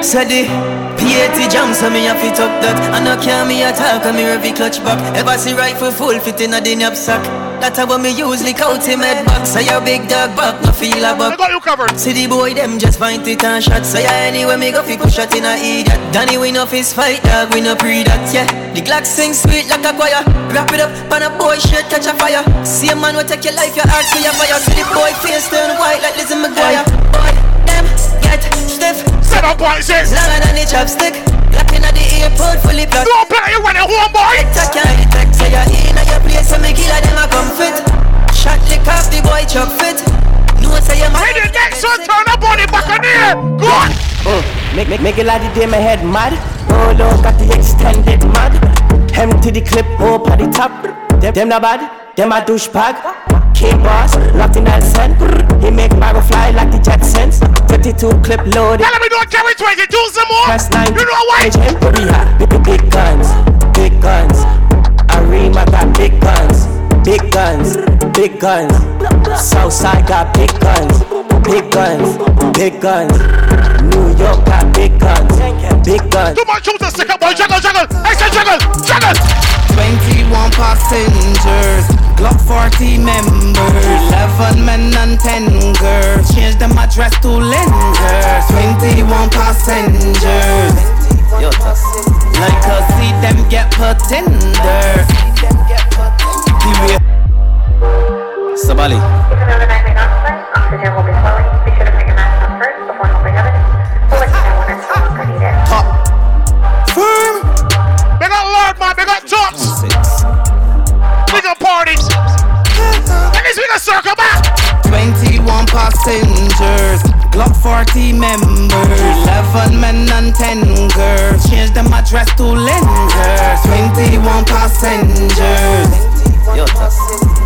is. So the P80 jump, so me a fit up that. And I can't me attack, and me rev clutch back. Ever see rifle full fit in a the knapsack That's how me usually count him head back Say your big dog back, no feel a buck. Got you covered. See the boy, them just find it and shot. So yeah, anyway, me go fi push shot in a idiot. Danny win off his fight, dog, we no pre that, yeah. The Glock sing sweet like a choir. Wrap it up, pan a boy shit, catch a fire. See a man will take your life, your heart, so your fire. See the boy face turn white like Lizzie McGuire. Boy, them get stiff. Set up boy, sis Longer than the chopstick. Locking at the airport, fully blocked No play when you home, boy. Detect can't detect, so you're in at your place So me killer them a come fit Shot lick off the boy chop fit No say you're Hey, the next one turn up on the Buccaneer. Go on. Mm. Make, make, make a lot of day my head mad. Oh Lord, got the extended mad. Empty the clip up at the top. Them, them not bad, them a douchebag. King boss, nothing else sent. He make Mario fly like the Jetsons. 22 clip loaded. Tell me don't carry 22 some more. Press 9. You know what? We have big, big guns. Big guns. Arima got big guns, big guns, big guns. Southside got big guns, big guns, big guns. New York got big guns, big guns. Too much shooters, stick up, boy. Juggle, juggle. I said juggle, juggle. 21 passengers, Glock 40 members, 11 men and 10 girls. Change them address to lenders. 21 passengers. Yo, like to see them get there. Sabali. Firm. They got Lord, man. They got. We got parties. And this we got circle back. 21 passengers, Glock 40 members, 11 men and 10 girls. Change them address to lenders. 21 passengers.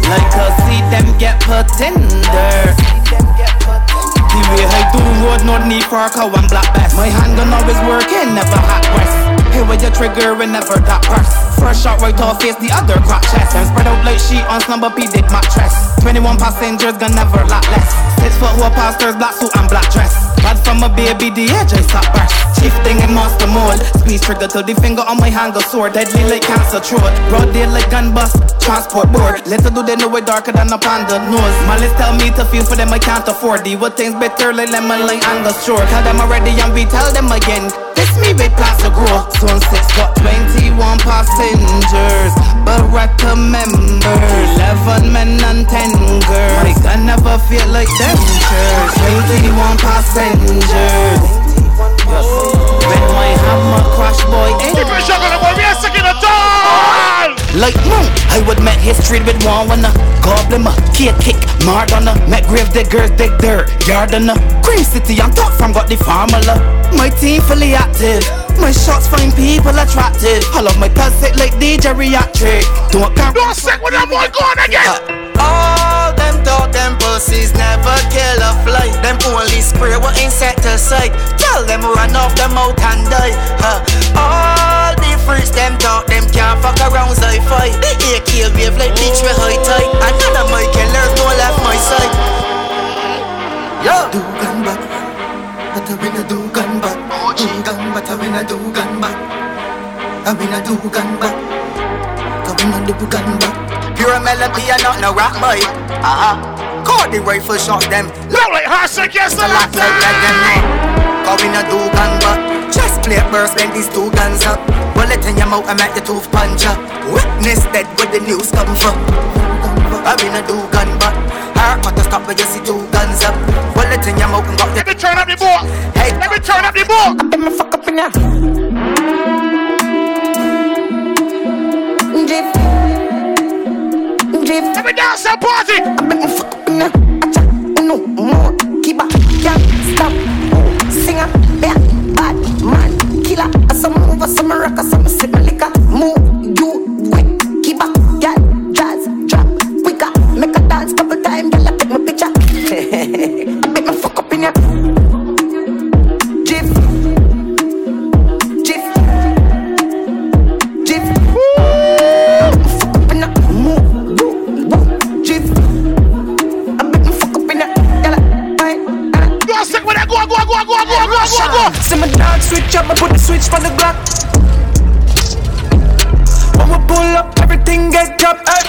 Like to see them get there. The way I do road, no need for a cow and black bass. My hand handgun always working, never hot press. Here with your trigger and never that press. First shot right off face, the other crack chest. And spread out like sheet on slumber P-Dick mattress. 21 passengers, gonna never lot less. Six foot who a pastors, black suit and black dress. Bad from a baby, the edge I stop burst. Chief thing in master mode. Squeeze trigger till the finger on my hand go sore. Deadly like cancer throat. Broad day like gun bust. Transport board. Little do they know it darker than a panda nose. Malice tell me to feel for them I can't afford. The what things bitter like lemon like anger short. Tell them already and we tell them again. This me with plans to grow. Zone 6 got 21 passengers. Baraka members. 11 men and 10 girls. I never feel like them passengers. Eighty-one passengers. Red wine hammer crash boy. Eh. Like moon, I would make history with one when a goblin, a kick kick, Mardonna, make grave diggers dig dirt, Yardana, Cream City, I'm top from got the formula. My team fully active. My shots find people attractive. I love my plastic like DJ Reactric. Don't come. Don't sick with that boy going again. Uh, oh pussies never kill a fly Them only spray what insect to sight. Tell them run off them out and die huh. All the freaks, them talk, them can't fuck around sci-fi The AK wave like bitch with high tide. And none of my killers don't left my side. Yo! Do gun back. But I win a do gun back. Do gun but I win a do gun back. I win a do gun back. I win a do gun back. Pure melody and not no rap boy Uh-huh Call the rifle shot them. Look like her sick, yes, the last like that them Go in a do gun back Just play burst bend these two guns up. Bullet in your mouth and make the tooth punch up Witness dead where the news come from. I been a do gun back Heart but to stop when you see two guns up. Bullet in your mouth and got the Let me turn up the boat Hey. Let me turn up the boat Let me fuck up in ya. Drip. Drip. Let me dance and party my rock, so me sip my liquor. Move, you wet, keep up, girl, jazz, drop, quicker. Make a dance couple time, girl, I take my picture. I make my fuck up in your. go, go, go, go, go, go, go. go? See me dog switch up, me put the switch for the Glock. When we pull up, everything get dropped. Hey.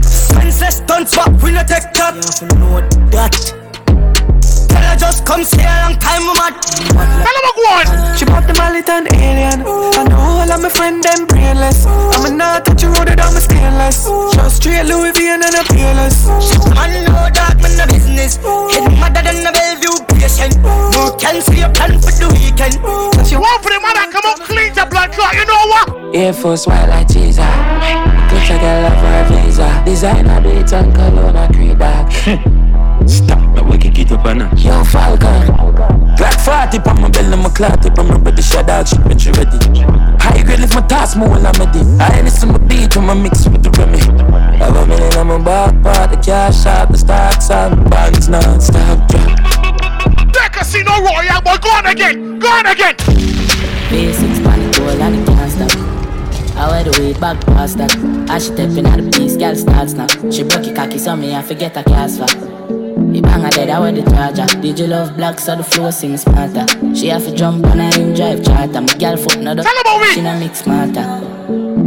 Senseless stunts, but we no take that. You know that. Tell her just come stay a long time, I'm mad. Tell her go on. She bought the mallet and alien. I know all of my friend them brainless. I'm a not touch you road it on my stainless. Just straight Louis V and a peerless. Man know that man a business Head madder than a Bellevue patient No can see a plan for the weekend One for the man that come up clean to blood clot, you know what? Air Force white like teaser. Touch a girl up for a visa. Designer beats and cologne a creed dog. Stop, but we can get up on her. Yo, Falcon. Black 40 on my belly, my clot tip, I'm ready to shut out, shit, when she ready. High grade lift my task more while I'm ready. I ain't some beat when I mix with the Remy. Have a minute, I'm a back part, the cash out, the stocks and bonds non-stop drop. That Casino Royale boy, go on again, go on again. Basics, panic, goal, and the gas stop. I wear the weed back past that. As she stepping out the piece, girl starts now. She broke it cocky, so me I forget a cast for. The banger dead, I wear the charger. Did you love black so the flow sing smarter? She have to jump on her in drive charter. My girl foot no She no mix smarter.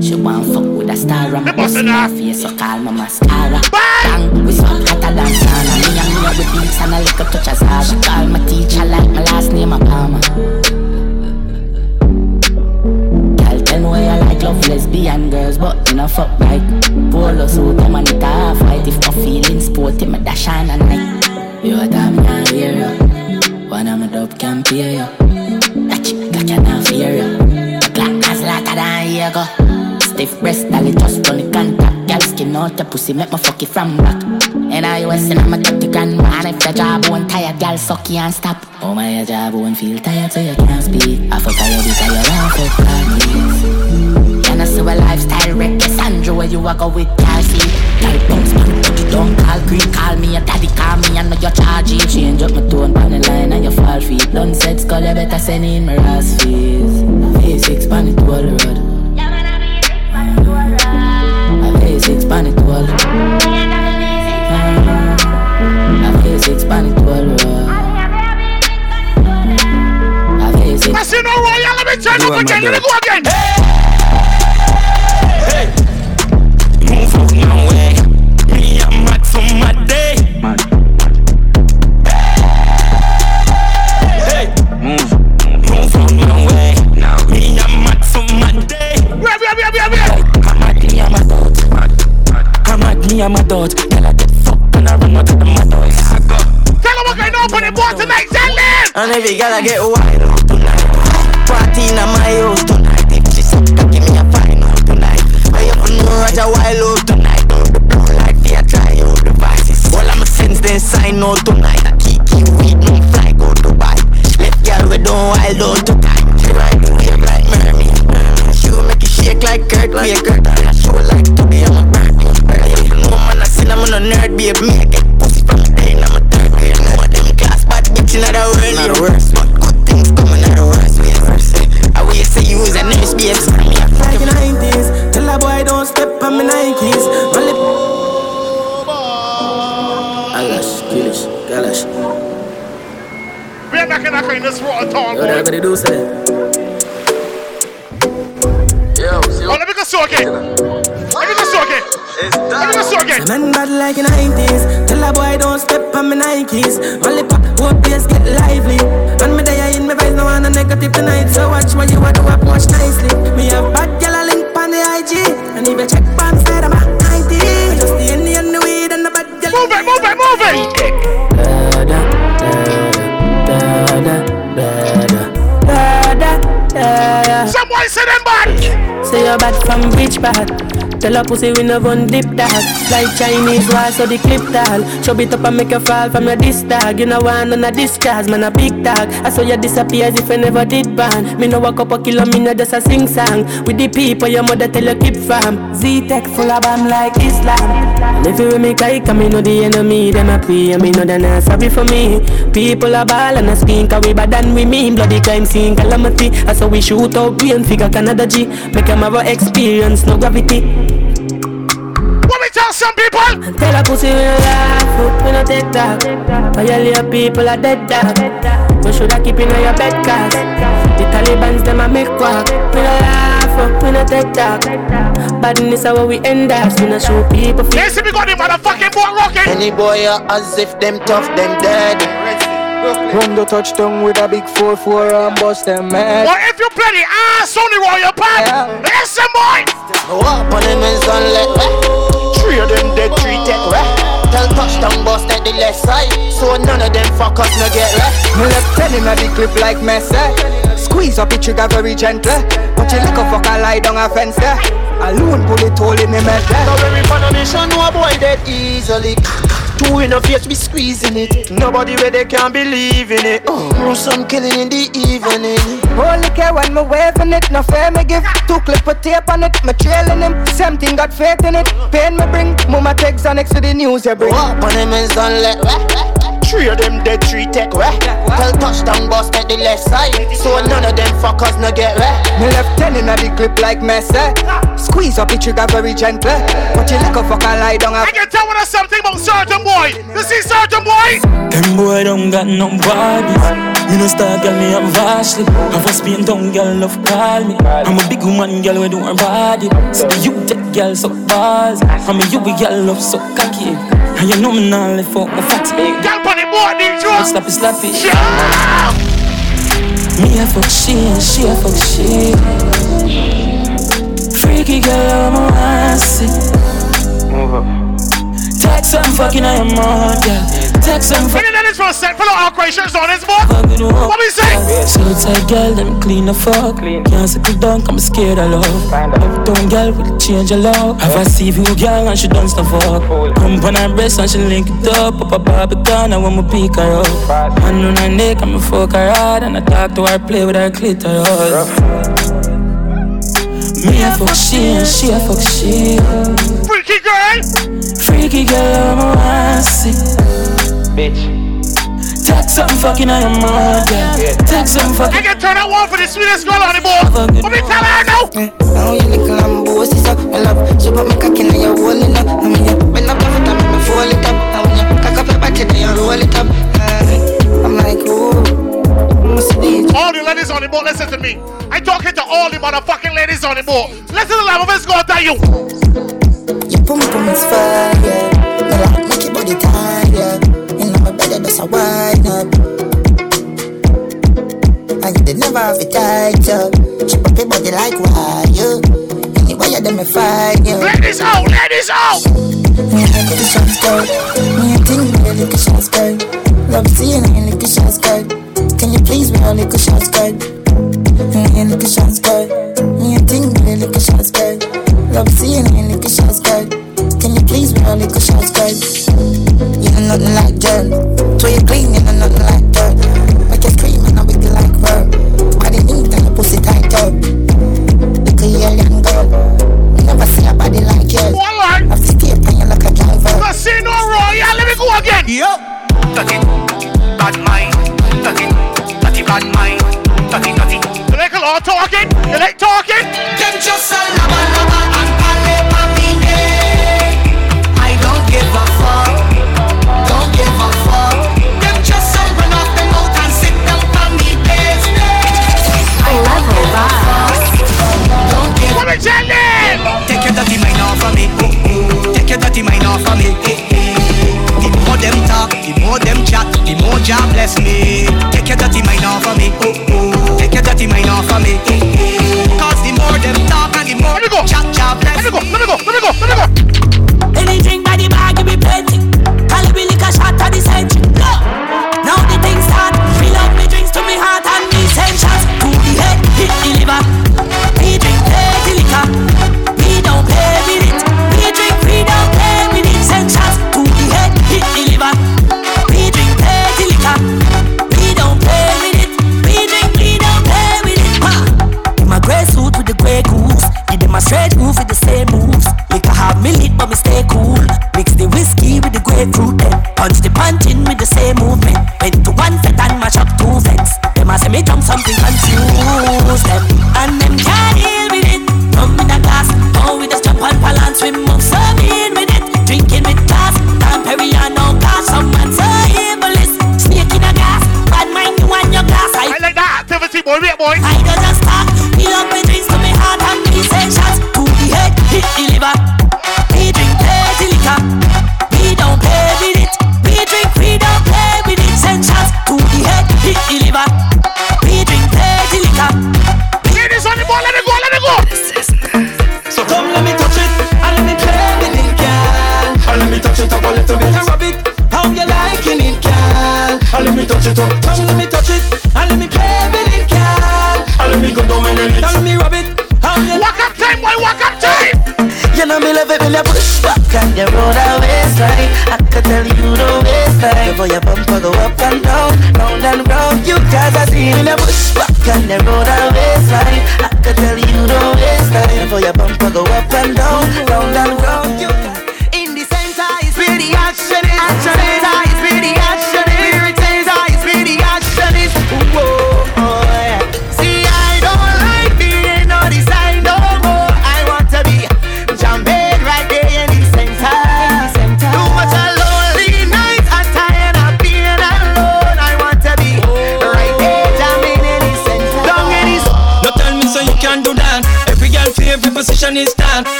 She want fuck with a star on my bust in her face, so call my mascara. Bang, we so hotter than sauna. Me and me with beats and a little touch of Zara. She call my teacher like my last name a Palmer. Girl, tell me why I like love lesbian girls, but you know fuck right. Polo suit, them and it half white. If my feeling sporty, me dash on a night. You a damn not hear ya. One of my dope can pay ya. That chick got you not fear ya. Clock has later than here go. Stiff breast, dolly just run the contact. Girl skin out your pussy, make me fuck it from back. And I was and I'm a 30 grand man. If the job won't tired, girl suck you and stop. Oh my, your job won't feel tired, so you can't speak. I fuck you because you want fuck practice. Can I see a lifestyle wreck? Sandra, where you a go with seat? Girl bounce man, put you down, call green, call me a daddy, call me and know you're it. Change up my tone, pan the line and you fall feet. Done said skull, you better send in my ass fees. V6 pan it all road. Pan it all. A V6 pan it all road. A V6. Casino Royale, let me turn up again. Let me go again. Move if you gotta get wild. Party in my house which part? Tell a pussy we no gun dip that Like Chinese wall so the clip tall. Chub it up and make you fall from your disc tag You know one on a discharge, man a big tag I saw you disappear as if you never did ban Me no walk up a kilo, me no just a sing song. With the people your mother tell you keep fam Z-Tech full of bam like Islam. And if you with me kike, me know the enemy Them a pray. And me know they not sorry for me. People a ball and a Cause we bad than we mean. Bloody crime scene calamity. I saw we shoot out brain figure Canada G. Make them have a experience, no gravity tell some people? Tell a pussy we no laugh, we no take that. Violate people are dead dog? You shoulda keep in your bed cause The Taliban's them a make quack We no laugh, oh, we no take that. Badness is how we end up. We no show people feel Yes, we got the motherfucking boy rocking. Any boy as if them tough, them dead. Run the touchdown with a big 4-4 and bust them head. Or if you play the ass on the royal pad, listen, boy. Walk on them and sun let Three of them dead, three take right Tell touchdown bust at the left side. So none of them fuckers no get left Me left ten in the clip like Messi. Squeeze up the trigger very gentle But you like a fucker lie down a fence there. Alone bullet hole in the metal Now when we on a mission, no boy dead easily Two in the face, we squeezing it. Nobody where they can't believe in it. Oh, Some killing in the evening. Only care when me waving it No fair me give Two clip of tape on it. Me trailing him Same thing got faith in it. Pain me bring Mama takes on next to the news you bring. Walk on them and sun let Three of them dead, three take where. Tell touchdown boss take the left side. So none of them fuckers no get where. Me left ten in the clip like Messi. Squeeze up the trigger very gently. Watch it like a fucker lie down. I can tell when there's something about certain boy. This is certain boy? Them boy don't got no bodies. Me no star girl, me have Ashley. Have a Spain down girl, love call me. I'm a big woman girl, we do her body. So the you take girl so balls. I'm a you be girl love so cocky. And you know me now live for my fatty. Girl on the board, the drum. Slap it, slap it. Me a fuck she and she a fuck she. Freaky girl, I'm a. Move up. Text some fucking I am on, yeah. Text some fucking. Look this for a set. Follow our questions on this boy. What we say? So tight girl, them clean the fuck. Clean. Can't settle down, I'm scared of love. Uptown girl will change a your love. Have a see you girl and she done stuff up. Pump on her breast and she link it up. Up a barbican and when we pick her up. Hand on her neck and me fuck her hard and I talk to her, play with her clitoris. Me a fuck she and she a fuck she. Freaky girl. Freaky girl, I'm a wassy. Bitch. Take some fucking I your mad, yeah. Take some fucking. I can turn that one for the sweetest girl on the board. Let me tell her now. Now you little lambo, sister, I love. She put me cock in your hole in up. I mean, when I puff it up, me fold it up. Now when you cock up your back, you roll it up. I'm like, ooh. All the ladies on the boat, listen to me. I talking to all the motherfucking ladies on the boat. Listen to the love of us go tell you. Your pum pum is fire, yeah. Me like make your body tired, yeah. You know my brother does a wine up. And you did never have it tight up. She pop your body like wire. Anyway, you them fine, yeah. Ladies out, ladies out. Me a little shots girl. Me a thing, me a little shots girl. Love seeing a little shots girl. Can you please be a little shots girl? Me a little shots girl. Me a thing, me a little shots girl. Love seeing a little shots girl. Can you please be a little shots girl? Nothing like dirt. So you clean, you know nothing like dirt. Make you scream and I wiggle like verb. Body neat and your pussy tight up. Little alien girl. Never see a body like yours. Alright. I feel stay on you like a driver. Casino Royale, let me go again. Yup. Dirty, bad mind. Dirty, dirty bad mind. Dirty, dirty. You like a lot of talking? You like talking? Them just a lava, lava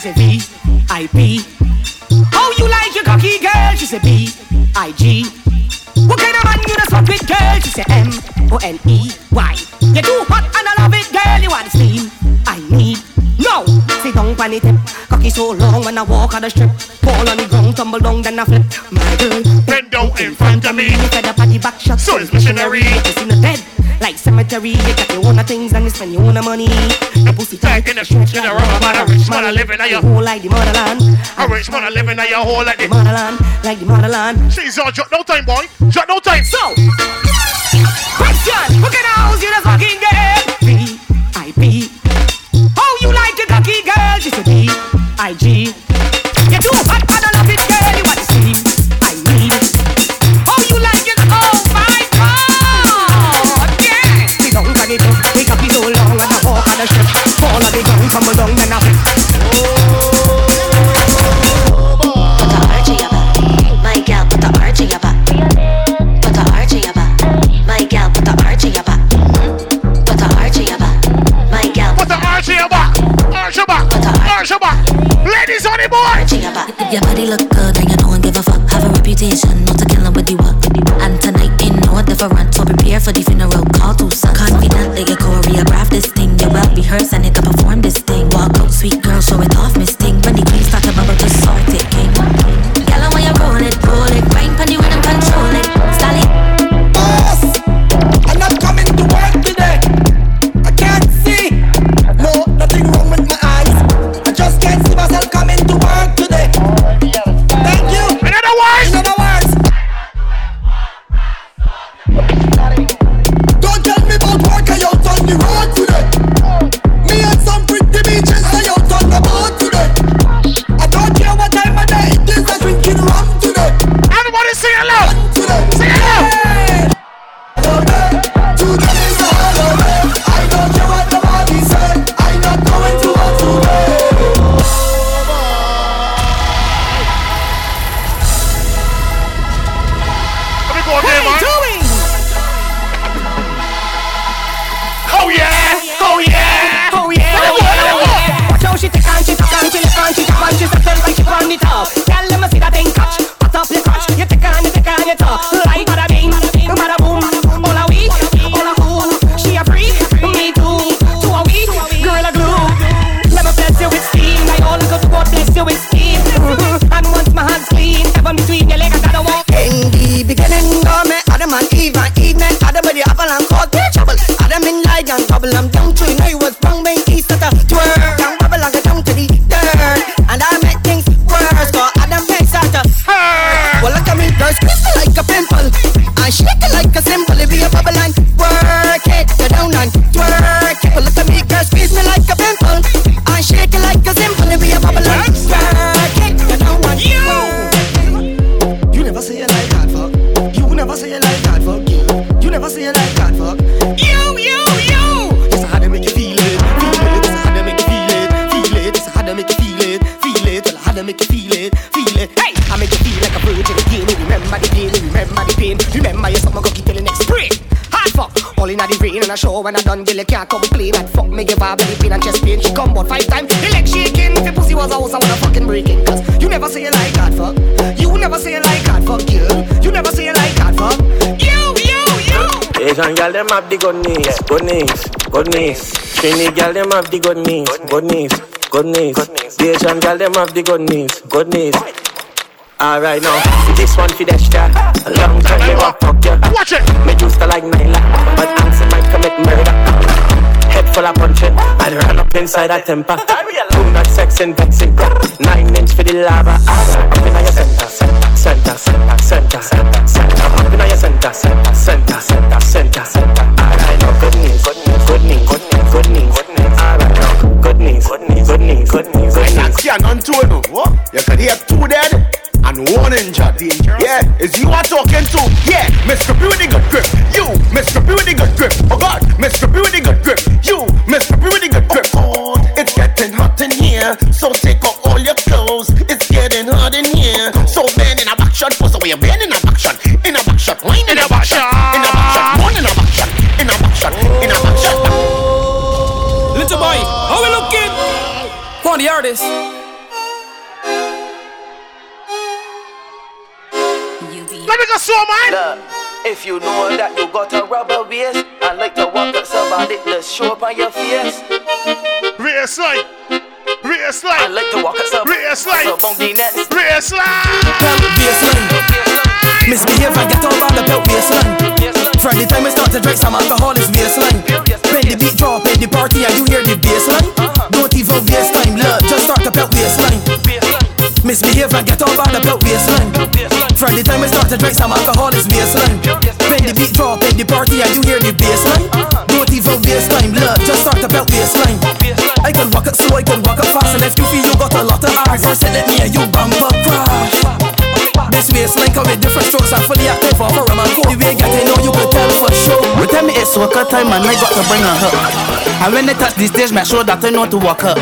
she said B I B. How you like your cocky girl? She said B I G. What kind of man you just fuck with, girl? She said M O N E Y. You too hot and I love it, girl. You want to steam I need. No, sit down on the tip. Cocky so long when I walk on the strip. Fall on the ground, tumble down, then I flip. My girl, bend down in front of me. You said the body back shot. So it's missionary cemetery. You got your own things and you spend your own money. The pussy tight in the streets, in the rubber, but a rich man a living in your hole like the motherland. A rich man a living in your hole like the motherland, like the motherland. She's all jot no time, boy. Jot no time. So, question: Who can house you the fucking girl? B I B. How you like the cocky girl? She's a B I G. Your body look good and you know and give a fuck. Have a reputation, not to kill nobody. you up. And tonight ain't no different, so prepare for the funeral. Call Tucson. Confident that you're choreographed this thing. You will well rehearsed and it can perform. Trini girl them have the good knees, good knees, good knees. The Asian girl them have the good knees, good knees. Alright now, this one for star. A long time they walk fuck ya. Watch it. Me used to like Nyla, but answer might commit murder. Head full of punching, I'd run up inside a temper. Too much sex and vexing. Nine inch for the lava. Up in your center, center, center, center, center, center. Up in your center, center, center, center, center, center. Alright now, good news, good news, good news, good news, good news, news, good news, I news. not see an untold no. What? You could hear two dead and one injured. Yeah, is you are talking to? Yeah, Mr. B with the good grip. You, Mr. B with the good grip. Oh God, Mr. B with the good grip. You, Mr. B with the good grip. Oh God, it's getting hot in here, so take off all your clothes. It's getting hot in here, so bend in a back shot. Push away, bend in a back shot, in a back shot, wine in a back shot, in a One of the artists. Let me go slow, man. Look, if you know that you got a rubber waist, I like to walk up somebody to show up on your face. Real slide. Real slide. I like to walk up some Real slide. some on the net. Real slide. Baseline. Misbehave and get all on the belt baseline. From the time we start to drink some alcohol, it's baseline. When the beat drop in the party and you hear the baseline, uh-huh. don't even waste time, look, just start the belt baseline. Misbehave and get on the belt baseline. From the time we start to drink some alcohol, it's baseline. When the beat drop in the party and you hear the baseline, uh-huh. don't even waste time, look, just start the belt baseline. I can walk it slow, I can walk it fast, and if you feel you got a lot of I said let me and you bumper crash. This waistline come with different strokes I'm fully it's worker time and I got to bring her up. And when they touch the stage, make sure that I know to walk up.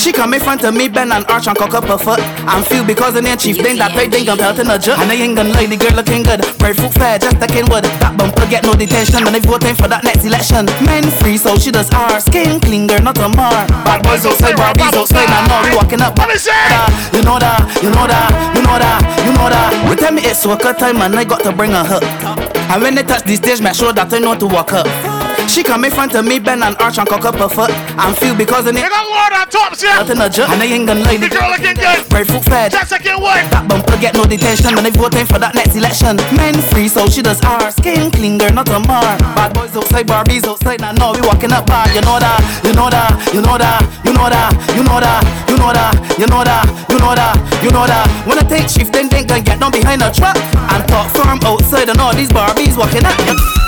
She come in front of me, bend and arch and cock up her foot. I'm feel because the name chief thing that I think I'm pelting a jerk. And I ain't gonna lie, the girl looking good. Bird foot fair, just like wood. That bumper get no detention. And if voting for that next election, men free, so she does our skin clean, girl, not a mar. Bad boys outside, Barbies outside, and now we walking up. Let me say. You know that, you know that, you know that, you know that. You tell me it's worker time and I got to bring her up. And when they touch the stage, make sure that I know to walk up. She come in front of me, bend and arch and cock up her foot. I'm feel because of it. You got Lord on top, yeah. Nothing a jerk, and I ain't gonna lie. The girl looking good. Bird foot fed. That's again what? That bumper get no detention, and if voting for that next election, men free, so she does our skin clean, girl, not a mar. Bad boys outside, Barbies outside, now know we walking up bad. You know that, you know that, you know that, you know that, you know that, you know that, you know that, you know that, you know that. When I take shift, then think and get down behind the truck and talk firm outside, and all these Barbies walking up. Whoa!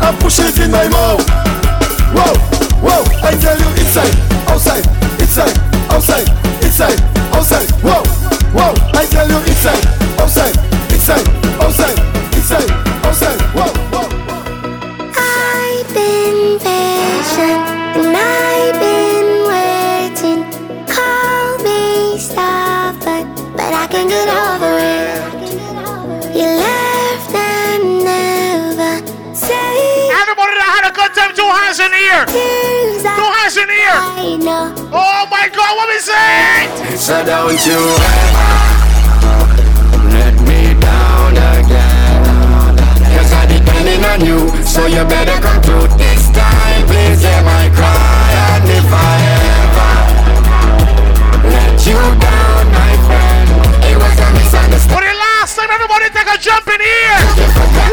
and push it in my mouth. Whoa! Whoa! I tell you inside, outside, inside, outside, inside, outside. Whoa! Whoa! I tell you inside, outside, inside, good time, two hands in the air. Two in the air. I know. Oh my God, what we say? So don't you ever let me down again. Cause I'm depending on you, so you better come through this time. Please hear my cry, and if I ever let you down, my friend, it was a misunderstanding. For the last time, everybody take a jump in here.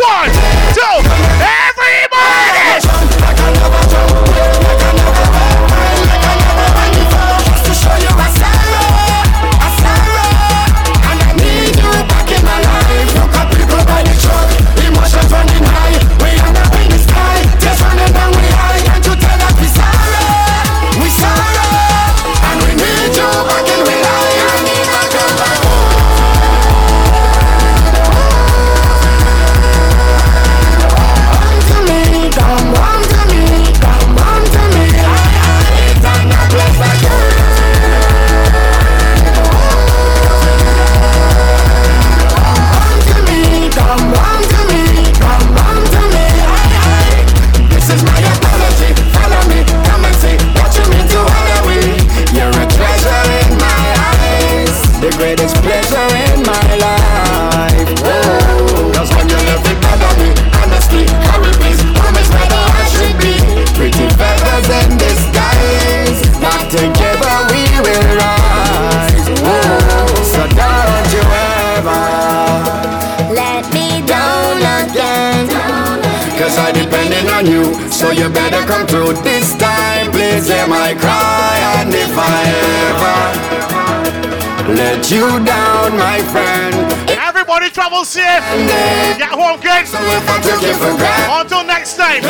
Yeah. Get home, kids. Oh, until next time.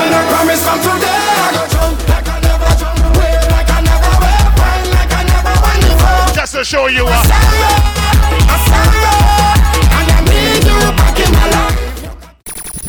Just to show you what.